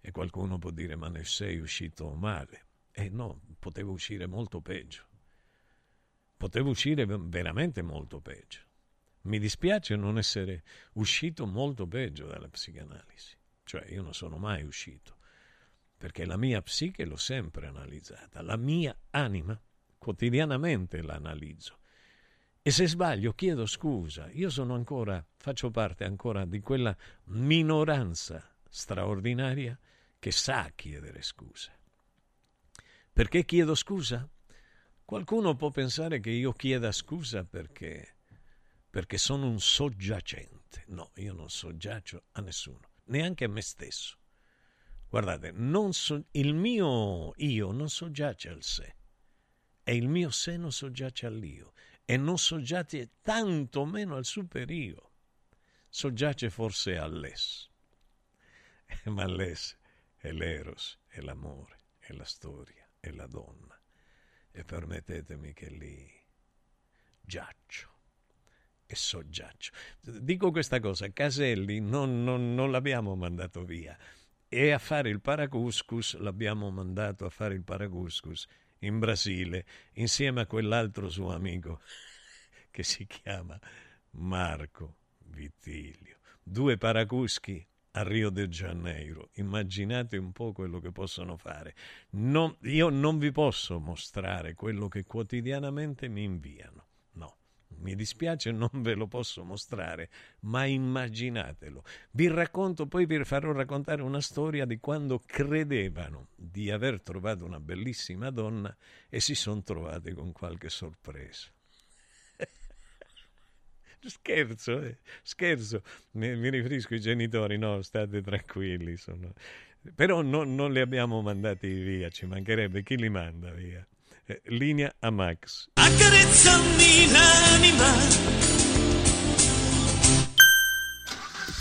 E qualcuno può dire, ma ne sei uscito male. E no, potevo uscire molto peggio potevo uscire veramente molto peggio. Mi dispiace non essere uscito molto peggio dalla psicanalisi, cioè io non sono mai uscito, perché la mia psiche l'ho sempre analizzata, la mia anima quotidianamente l'analizzo. E se sbaglio chiedo scusa, io sono ancora, faccio parte ancora di quella minoranza straordinaria che sa chiedere scusa. Perché chiedo scusa? Qualcuno può pensare che io chieda scusa perché, perché sono un soggiacente. No, io non soggiaccio a nessuno, neanche a me stesso. Guardate, so, il mio io non soggiace al sé e il mio sé non soggiace all'io e non soggiace tanto meno al superio. Soggiace forse all'es. Ma l'es è l'eros, è l'amore, è la storia, è la donna e permettetemi che lì giaccio e soggiaccio. Dico questa cosa, Caselli non, non, non l'abbiamo mandato via e a fare il paracuscus l'abbiamo mandato a fare il paracuscus in Brasile insieme a quell'altro suo amico che si chiama Marco Vittilio. Due paracuschi a Rio de Janeiro. Immaginate un po' quello che possono fare. Non, io non vi posso mostrare quello che quotidianamente mi inviano. No, mi dispiace, non ve lo posso mostrare, ma immaginatelo. Vi racconto, poi vi farò raccontare una storia di quando credevano di aver trovato una bellissima donna e si sono trovati con qualche sorpresa. Scherzo, eh? scherzo. Mi, mi, riferisco ai genitori, no, state tranquilli. Sono... Però no, non li abbiamo mandati via, ci mancherebbe chi li manda via. Eh, linea a Max. Accarezzami l'anima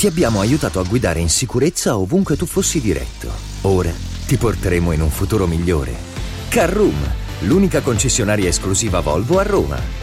ti abbiamo aiutato a guidare in sicurezza ovunque tu fossi diretto. Ora ti porteremo in un futuro migliore. Carroom, l'unica concessionaria esclusiva Volvo a Roma.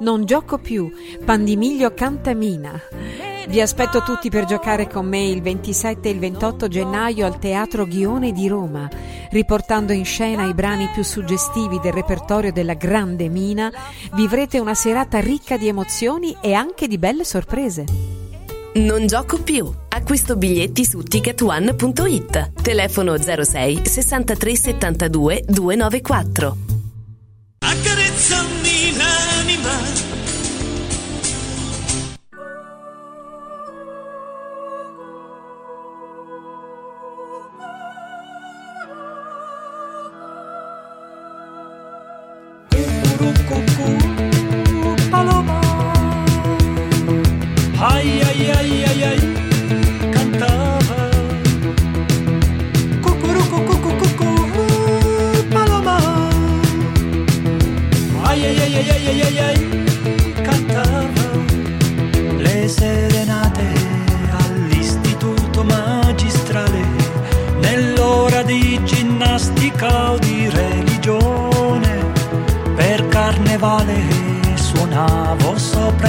Non gioco più. Pandimiglio Cantamina. Vi aspetto tutti per giocare con me il 27 e il 28 gennaio al Teatro Ghione di Roma, riportando in scena i brani più suggestivi del repertorio della Grande Mina. Vivrete una serata ricca di emozioni e anche di belle sorprese. Non gioco più. Acquisto biglietti su ticketone.it. Telefono 06 63 72 294. Accarezzami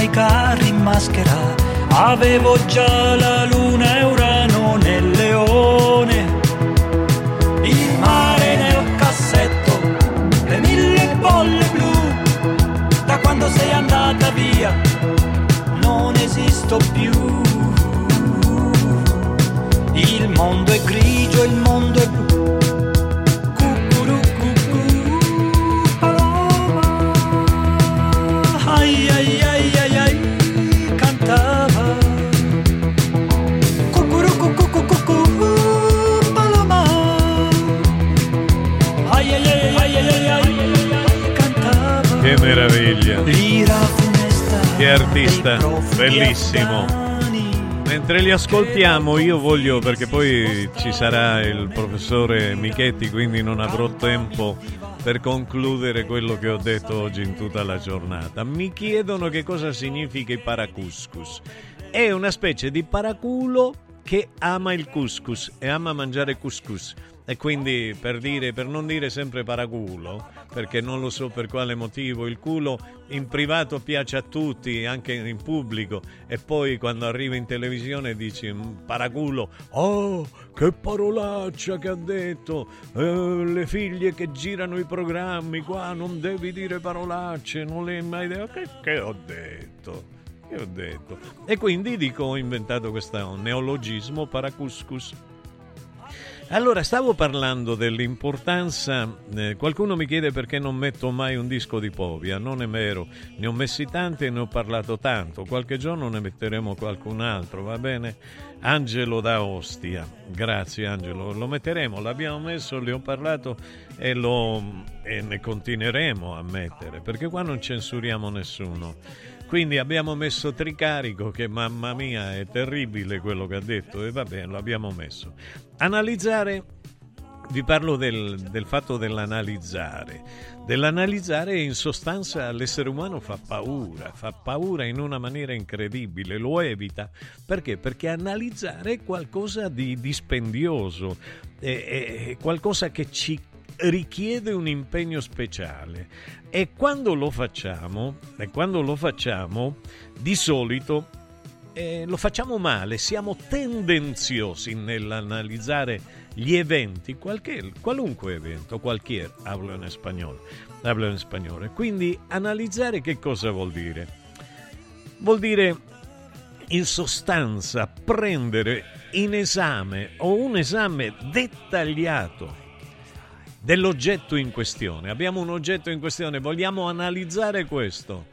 i carri in maschera. Avevo già la luna e Urano nel leone. Il mare nel cassetto le mille bolle blu. Da quando sei andata via non esisto più. Il mondo è grigio il mondo è blu artista bellissimo! Mentre li ascoltiamo io voglio, perché poi ci sarà il professore Michetti, quindi non avrò tempo per concludere quello che ho detto oggi in tutta la giornata. Mi chiedono che cosa significa il paracuscus. È una specie di paraculo che ama il couscous e ama mangiare couscous. E quindi per, dire, per non dire sempre paraculo, perché non lo so per quale motivo, il culo in privato piace a tutti, anche in pubblico, e poi quando arriva in televisione dici "Mm, paraculo, oh che parolaccia che ha detto, Eh, le figlie che girano i programmi qua non devi dire parolacce, non le hai mai detto, che, che ho detto? Che ho detto? E quindi dico, ho inventato questo neologismo paracuscus. Allora, stavo parlando dell'importanza. eh, qualcuno mi chiede perché non metto mai un disco di Povia. Non è vero, ne ho messi tanti e ne ho parlato tanto. Qualche giorno ne metteremo qualcun altro, va bene? Angelo da Ostia. Grazie, Angelo. Lo metteremo, l'abbiamo messo, ne ho parlato e, lo, e ne continueremo a mettere perché qua non censuriamo nessuno. Quindi abbiamo messo Tricarico, che mamma mia è terribile quello che ha detto, e va bene, lo abbiamo messo. Analizzare, vi parlo del, del fatto dell'analizzare. Dell'analizzare in sostanza l'essere umano fa paura, fa paura in una maniera incredibile, lo evita. Perché? Perché analizzare è qualcosa di dispendioso, è, è qualcosa che ci richiede un impegno speciale e quando lo facciamo, e quando lo facciamo, di solito eh, lo facciamo male, siamo tendenziosi nell'analizzare gli eventi, qualche, qualunque evento, qualquier, hablo in spagnolo, hablo in spagnolo. Quindi analizzare che cosa vuol dire? Vuol dire in sostanza prendere in esame o un esame dettagliato dell'oggetto in questione. Abbiamo un oggetto in questione, vogliamo analizzare questo.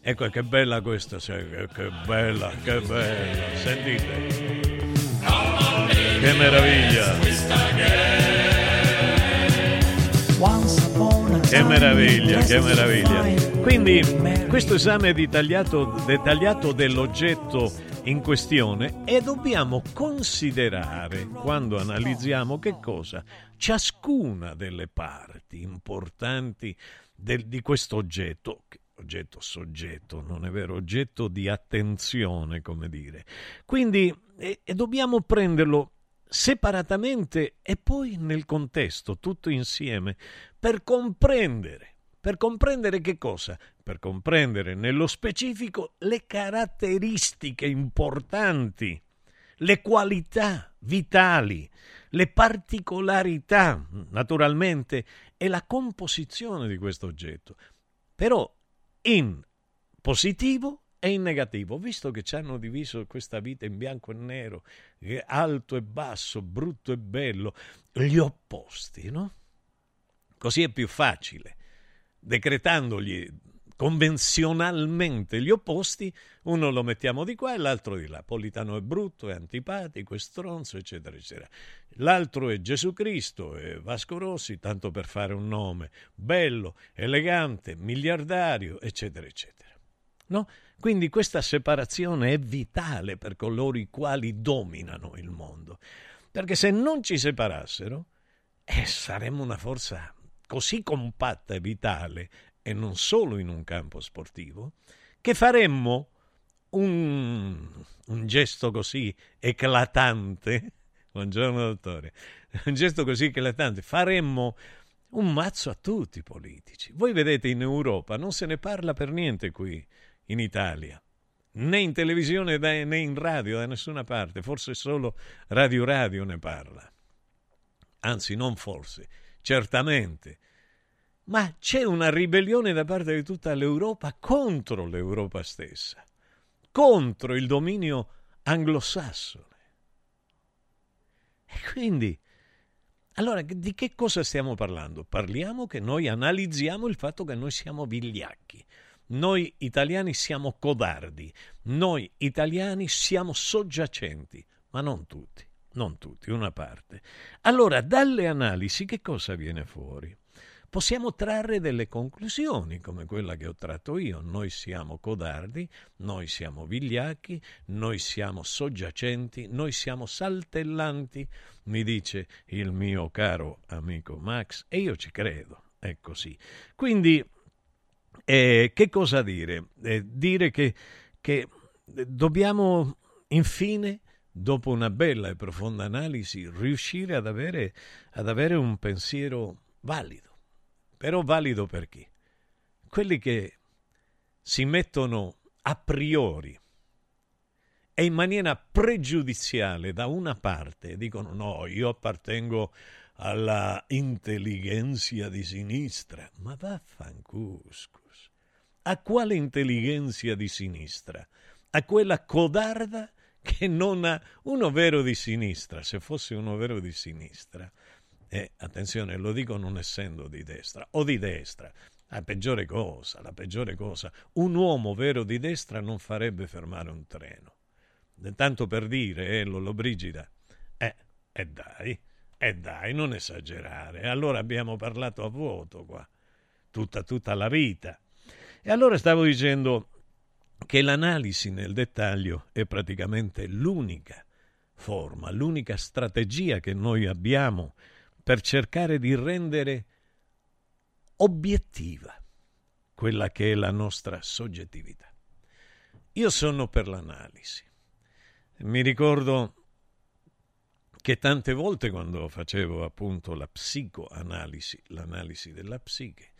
Ecco che bella questa, che, bella, che bella, sentite. Che meraviglia. Che meraviglia, che meraviglia. Quindi questo esame dettagliato dell'oggetto in questione e dobbiamo considerare quando analizziamo che cosa ciascuna delle parti importanti del, di questo oggetto oggetto soggetto non è vero oggetto di attenzione come dire quindi e, e dobbiamo prenderlo separatamente e poi nel contesto tutto insieme per comprendere per comprendere che cosa? Per comprendere nello specifico le caratteristiche importanti, le qualità vitali, le particolarità, naturalmente, e la composizione di questo oggetto. Però in positivo e in negativo, visto che ci hanno diviso questa vita in bianco e nero, alto e basso, brutto e bello, gli opposti, no? Così è più facile decretandogli convenzionalmente gli opposti, uno lo mettiamo di qua e l'altro di là. Politano è brutto, è antipatico, è stronzo, eccetera, eccetera. L'altro è Gesù Cristo, è Vasco Rossi, tanto per fare un nome, bello, elegante, miliardario, eccetera, eccetera. No? Quindi questa separazione è vitale per coloro i quali dominano il mondo, perché se non ci separassero, eh, saremmo una forza così compatta e vitale e non solo in un campo sportivo, che faremmo un, un gesto così eclatante, buongiorno dottore, un gesto così eclatante, faremmo un mazzo a tutti i politici. Voi vedete in Europa non se ne parla per niente qui in Italia, né in televisione né in radio da nessuna parte, forse solo Radio Radio ne parla. Anzi, non forse, certamente. Ma c'è una ribellione da parte di tutta l'Europa contro l'Europa stessa, contro il dominio anglosassone. E quindi allora, di che cosa stiamo parlando? Parliamo che noi analizziamo il fatto che noi siamo vigliacchi. Noi italiani siamo codardi, noi italiani siamo soggiacenti, ma non tutti, non tutti, una parte. Allora, dalle analisi che cosa viene fuori? Possiamo trarre delle conclusioni come quella che ho tratto io. Noi siamo codardi, noi siamo vigliacchi, noi siamo soggiacenti, noi siamo saltellanti, mi dice il mio caro amico Max, e io ci credo, è così. Quindi, eh, che cosa dire? Eh, dire che, che dobbiamo infine dopo una bella e profonda analisi, riuscire ad avere, ad avere un pensiero valido però valido per chi? Quelli che si mettono a priori e in maniera pregiudiziale da una parte dicono no, io appartengo alla intelligenza di sinistra, ma vaffancuscus. A quale intelligenza di sinistra? A quella codarda che non ha uno vero di sinistra, se fosse uno vero di sinistra, e attenzione, lo dico non essendo di destra o di destra, la peggiore cosa, la peggiore cosa, un uomo vero di destra non farebbe fermare un treno. Tanto per dire, eh, Lollo Brigida, eh, e dai, e dai, non esagerare. Allora abbiamo parlato a vuoto qua, tutta, tutta la vita. E allora stavo dicendo che l'analisi nel dettaglio è praticamente l'unica forma, l'unica strategia che noi abbiamo per cercare di rendere obiettiva quella che è la nostra soggettività. Io sono per l'analisi. Mi ricordo che tante volte quando facevo appunto la psicoanalisi, l'analisi della psiche,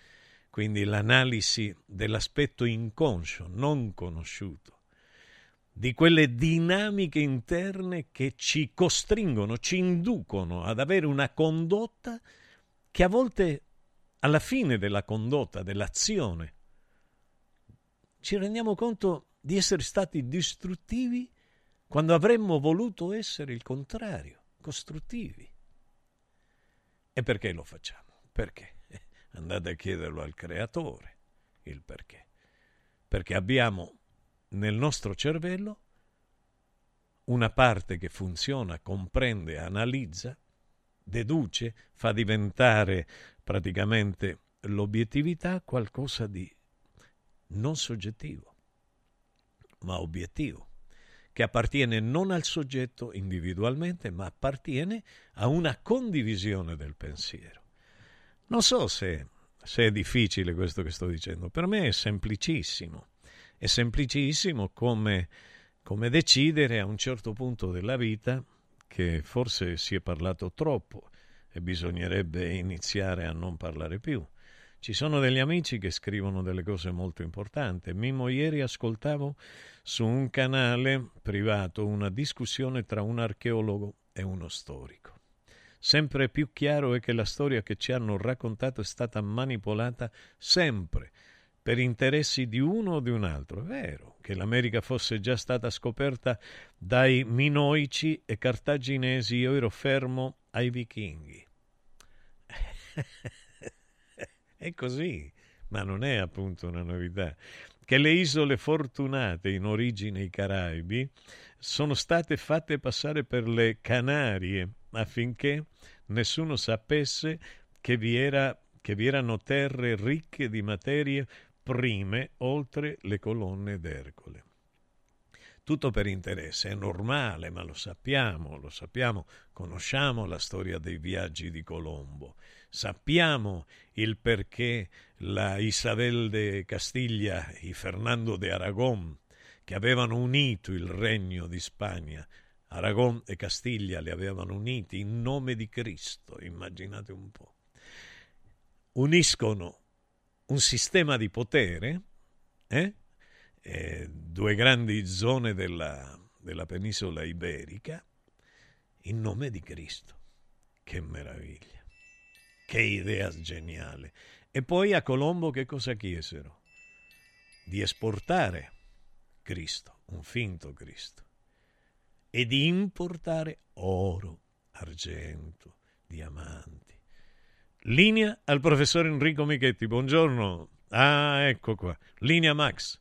quindi l'analisi dell'aspetto inconscio, non conosciuto, di quelle dinamiche interne che ci costringono, ci inducono ad avere una condotta che a volte alla fine della condotta, dell'azione, ci rendiamo conto di essere stati distruttivi quando avremmo voluto essere il contrario, costruttivi. E perché lo facciamo? Perché? Andate a chiederlo al creatore il perché. Perché abbiamo nel nostro cervello una parte che funziona, comprende, analizza, deduce, fa diventare praticamente l'obiettività qualcosa di non soggettivo, ma obiettivo, che appartiene non al soggetto individualmente, ma appartiene a una condivisione del pensiero. Non so se, se è difficile questo che sto dicendo, per me è semplicissimo. È semplicissimo come, come decidere a un certo punto della vita che forse si è parlato troppo e bisognerebbe iniziare a non parlare più. Ci sono degli amici che scrivono delle cose molto importanti. Mimo ieri ascoltavo su un canale privato una discussione tra un archeologo e uno storico. Sempre più chiaro è che la storia che ci hanno raccontato è stata manipolata sempre per interessi di uno o di un altro. È vero che l'America fosse già stata scoperta dai minoici e cartaginesi, io ero fermo ai vichinghi. è così, ma non è appunto una novità. Che le isole fortunate, in origine i Caraibi, sono state fatte passare per le Canarie affinché nessuno sapesse che vi, era, che vi erano terre ricche di materie prime oltre le colonne d'Ercole. Tutto per interesse, è normale, ma lo sappiamo, lo sappiamo, conosciamo la storia dei viaggi di Colombo. Sappiamo il perché la Isabel de Castiglia e Fernando de Aragon, che avevano unito il regno di Spagna, Aragon e Castiglia li avevano uniti in nome di Cristo, immaginate un po'. Uniscono un sistema di potere, eh? Eh, due grandi zone della, della penisola iberica, in nome di Cristo. Che meraviglia, che idea geniale. E poi a Colombo che cosa chiesero? Di esportare Cristo, un finto Cristo, e di importare oro, argento, diamanti. Linea al professor Enrico Michetti, buongiorno. Ah, ecco qua. Linea Max.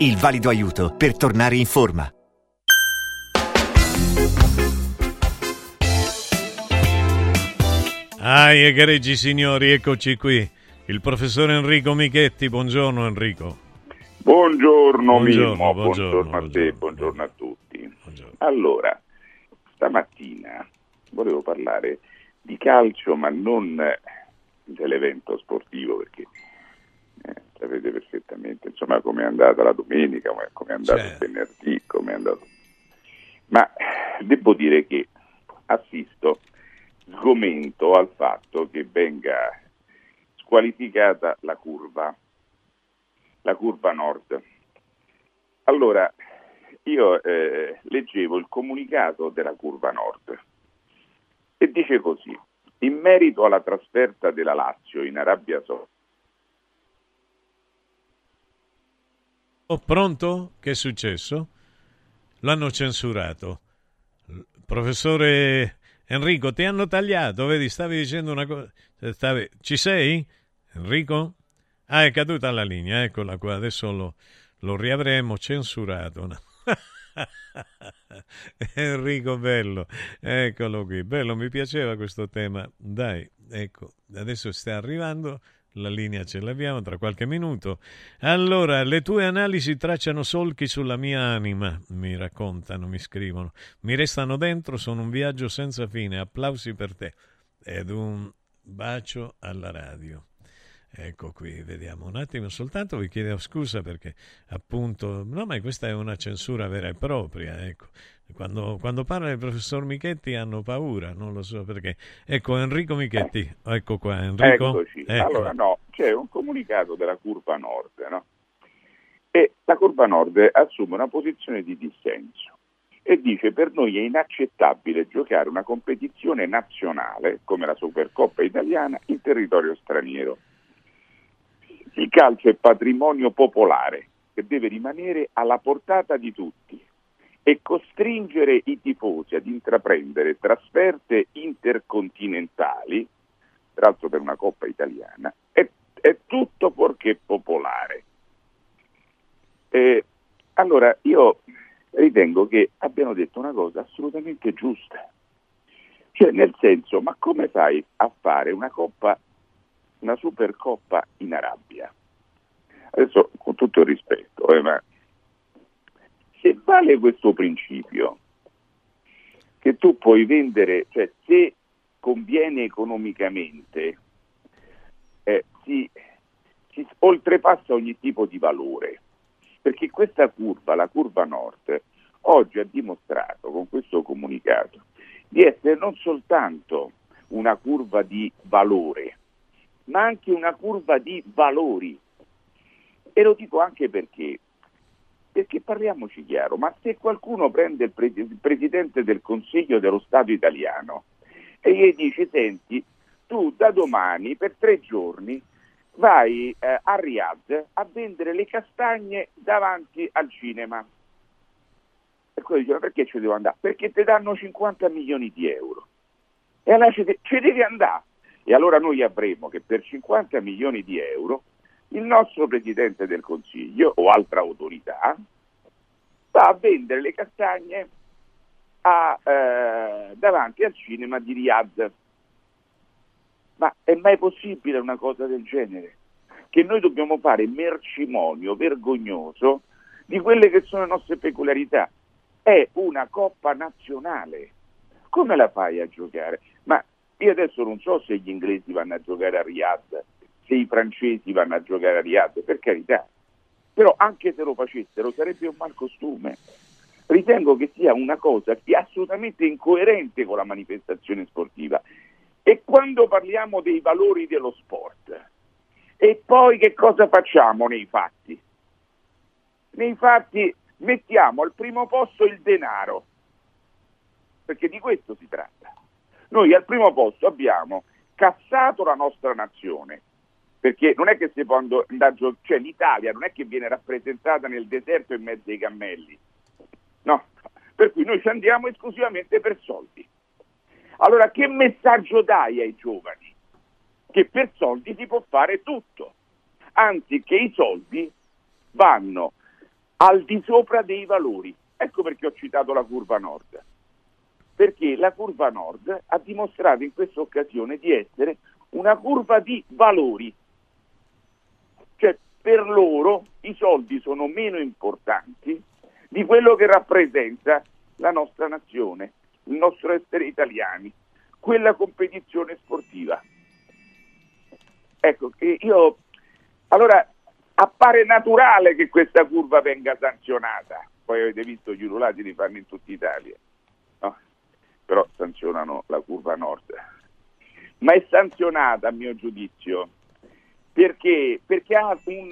il valido aiuto per tornare in forma. Ah, egregi signori, eccoci qui. Il professor Enrico Michetti, buongiorno Enrico. Buongiorno, Buongiorno, Mimmo, buongiorno, buongiorno, a te, buongiorno a tutti. Allora, stamattina volevo parlare di calcio, ma non dell'evento sportivo, perché eh, sapete perfettamente insomma come è andata la domenica, come è andato il venerdì, come è andato. Ma devo dire che assisto sgomento al fatto che venga squalificata la curva, la curva nord. Allora, io eh, leggevo il comunicato della curva nord e dice così, in merito alla trasferta della Lazio in Arabia Saudita, Oh, pronto? Che è successo? L'hanno censurato. Professore Enrico, ti hanno tagliato, vedi, stavi dicendo una cosa. Stavi... Ci sei? Enrico? Ah, è caduta la linea, eccola qua, adesso lo, lo riavremo censurato. Enrico Bello, eccolo qui, bello, mi piaceva questo tema. Dai, ecco, adesso sta arrivando la linea ce l'abbiamo tra qualche minuto. Allora, le tue analisi tracciano solchi sulla mia anima, mi raccontano, mi scrivono. Mi restano dentro, sono un viaggio senza fine. Applausi per te. Ed un bacio alla radio. Ecco qui, vediamo un attimo soltanto, vi chiedo scusa perché appunto, no ma questa è una censura vera e propria, ecco. Quando, quando parla il professor Michetti hanno paura, non lo so perché. Ecco Enrico Michetti, ecco qua Enrico. Eccoci. Ecco. Allora no, c'è un comunicato della curva nord, no? E la curva nord assume una posizione di dissenso e dice per noi è inaccettabile giocare una competizione nazionale come la Supercoppa italiana in territorio straniero. Il calcio è patrimonio popolare che deve rimanere alla portata di tutti e costringere i tifosi ad intraprendere trasferte intercontinentali, tra l'altro per una Coppa italiana, è, è tutto fuorché popolare. Eh, allora io ritengo che abbiano detto una cosa assolutamente giusta. Cioè, nel senso, ma come fai a fare una coppa, una supercoppa in Arabia? Adesso, con tutto il rispetto, eh, ma se vale questo principio, che tu puoi vendere, cioè se conviene economicamente, eh, si, si oltrepassa ogni tipo di valore, perché questa curva, la curva nord, oggi ha dimostrato con questo comunicato di essere non soltanto una curva di valore, ma anche una curva di valori. E lo dico anche perché, perché parliamoci chiaro, ma se qualcuno prende il, pre- il Presidente del Consiglio dello Stato italiano e gli dice, senti, tu da domani per tre giorni vai eh, a Riyadh a vendere le castagne davanti al cinema. E quello dice, ma perché ci devo andare? Perché ti danno 50 milioni di euro. E allora ci, de- ci devi andare. E allora noi avremo che per 50 milioni di euro il nostro Presidente del Consiglio o altra autorità va a vendere le castagne a, eh, davanti al cinema di Riyadh. Ma è mai possibile una cosa del genere? Che noi dobbiamo fare mercimonio vergognoso di quelle che sono le nostre peculiarità. È una coppa nazionale. Come la fai a giocare? Ma io adesso non so se gli inglesi vanno a giocare a Riyadh, se i francesi vanno a giocare a Riyadh, per carità. Però anche se lo facessero sarebbe un mal costume. Ritengo che sia una cosa che è assolutamente incoerente con la manifestazione sportiva. E quando parliamo dei valori dello sport, e poi che cosa facciamo nei fatti? Nei fatti mettiamo al primo posto il denaro, perché di questo si tratta. Noi al primo posto abbiamo cassato la nostra nazione, perché non è che si può andare cioè l'Italia non è che viene rappresentata nel deserto in mezzo ai cammelli, no, per cui noi ci andiamo esclusivamente per soldi. Allora che messaggio dai ai giovani? Che per soldi si può fare tutto, anzi che i soldi vanno al di sopra dei valori. Ecco perché ho citato la curva nord, perché la curva nord ha dimostrato in questa occasione di essere una curva di valori. Per loro i soldi sono meno importanti di quello che rappresenta la nostra nazione, il nostro essere italiani, quella competizione sportiva. Ecco, io allora appare naturale che questa curva venga sanzionata. Poi avete visto gli ululati li fanno in tutta Italia, no? però sanzionano la curva nord. Ma è sanzionata, a mio giudizio, perché, perché ha un,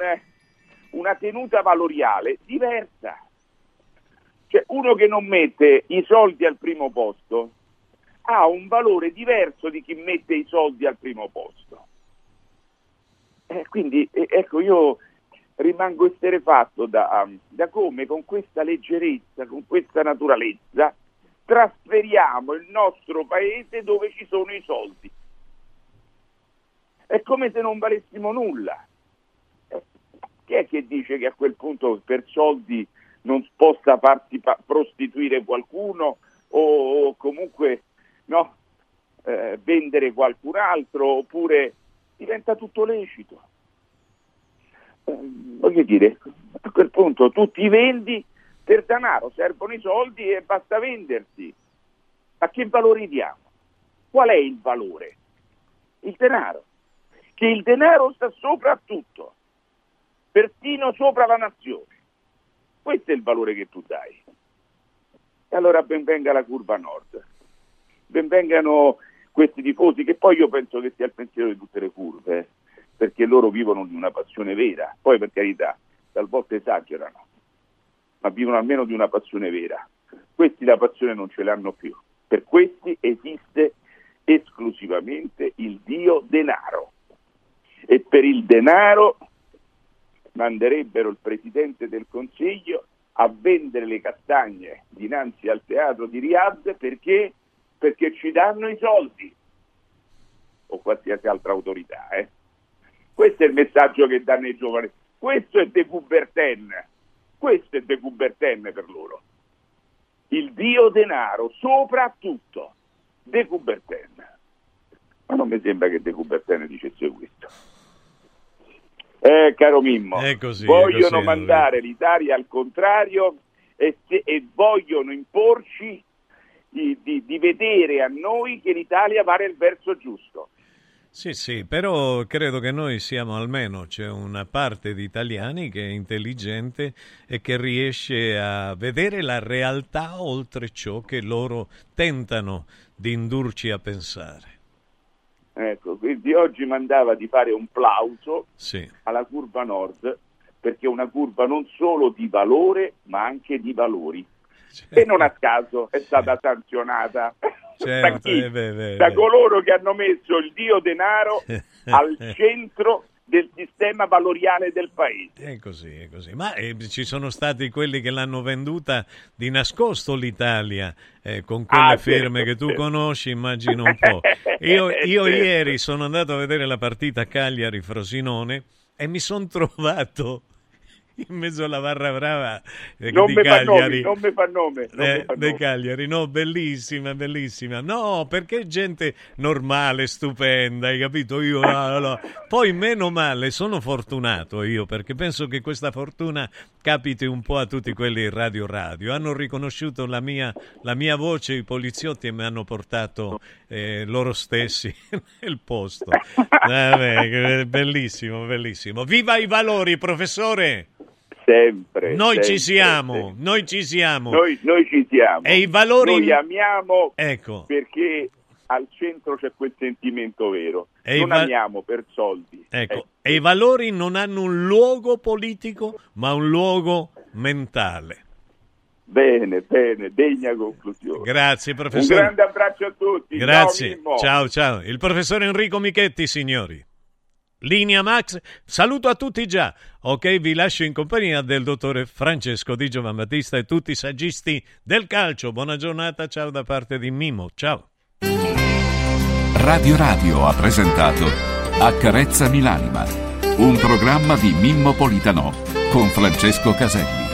una tenuta valoriale diversa. Cioè uno che non mette i soldi al primo posto ha un valore diverso di chi mette i soldi al primo posto. Eh, quindi eh, ecco io rimango esterefatto da, da come con questa leggerezza, con questa naturalezza trasferiamo il nostro paese dove ci sono i soldi. È come se non valessimo nulla. Eh, chi è che dice che a quel punto per soldi non possa farsi prostituire qualcuno o, o comunque no, eh, vendere qualcun altro oppure diventa tutto lecito. Eh, voglio dire, a quel punto tu ti vendi per denaro, servono i soldi e basta vendersi. A che valore diamo? Qual è il valore? Il denaro. Che il denaro sta sopra a tutto, persino sopra la nazione. Questo è il valore che tu dai. E allora ben venga la curva nord, ben vengano questi tifosi, che poi io penso che sia il pensiero di tutte le curve, perché loro vivono di una passione vera. Poi per carità, talvolta esagerano, ma vivono almeno di una passione vera. Questi la passione non ce l'hanno più. Per questi esiste esclusivamente il dio denaro. E per il denaro manderebbero il Presidente del Consiglio a vendere le castagne dinanzi al teatro di Riyadh perché, perché ci danno i soldi o qualsiasi altra autorità. Eh? Questo è il messaggio che danno i giovani. Questo è De Coubertin. Questo è De Coubertin per loro. Il dio denaro sopra tutto. De Coubertin. Ma non mi sembra che De Coubertin dicesse questo. Eh, caro Mimmo, così, vogliono così, mandare l'Italia al contrario e, se- e vogliono imporci di, di- di vedere a noi che l'Italia va nel verso giusto. Sì, sì, però credo che noi siamo almeno, c'è una parte di italiani che è intelligente e che riesce a vedere la realtà oltre ciò che loro tentano di indurci a pensare. Ecco, quindi oggi mandava di fare un plauso Sì. alla curva nord perché è una curva non solo di valore ma anche di valori. E non a caso è stata sanzionata da, Certo, chi? eh, beh, beh, da coloro che hanno messo il dio denaro al centro del sistema valoriale del paese. È così, è così. Ma eh, ci sono stati quelli che l'hanno venduta di nascosto l'Italia, eh, con quelle Ah, firme certo, che tu certo. conosci, immagino un po'. Io, io Certo. ieri sono andato a vedere la partita Cagliari-Frosinone e mi sono trovato in mezzo alla barra brava eh, Non di nomi, Cagliari. non mi fa nome. Eh, nome. Cagliari, no, bellissima, bellissima. No, perché gente normale, stupenda, hai capito? Io, no, no. Poi meno male, sono fortunato io, perché penso che questa fortuna capiti un po' a tutti quelli in Radio Radio. Hanno riconosciuto la mia, la mia voce, i poliziotti, e mi hanno portato eh, loro stessi nel posto. Vabbè, bellissimo, bellissimo. Viva i valori, professore! Sempre. Noi sempre, ci siamo, sempre. noi ci siamo. Noi, noi ci siamo. E i valori- Noi amiamo Ecco. perché al centro c'è quel sentimento vero. E non va- amiamo per soldi. Ecco, Eh, e i valori non hanno un luogo politico, ma un luogo mentale. Bene, bene, degna conclusione. Grazie, Un professore. grande abbraccio a tutti. Grazie. Ciao. Ciao, ciao. Il professore Enrico Michetti, signori. Linea Max, saluto a tutti già. Ok, vi lascio in compagnia del dottore Francesco Di Giovan Battista e tutti i saggisti del calcio. Buona giornata, ciao da parte di Mimo. Ciao. Radio Radio ha presentato Accarezzami l'anima, un programma di Mimmo Politano con Francesco Caselli.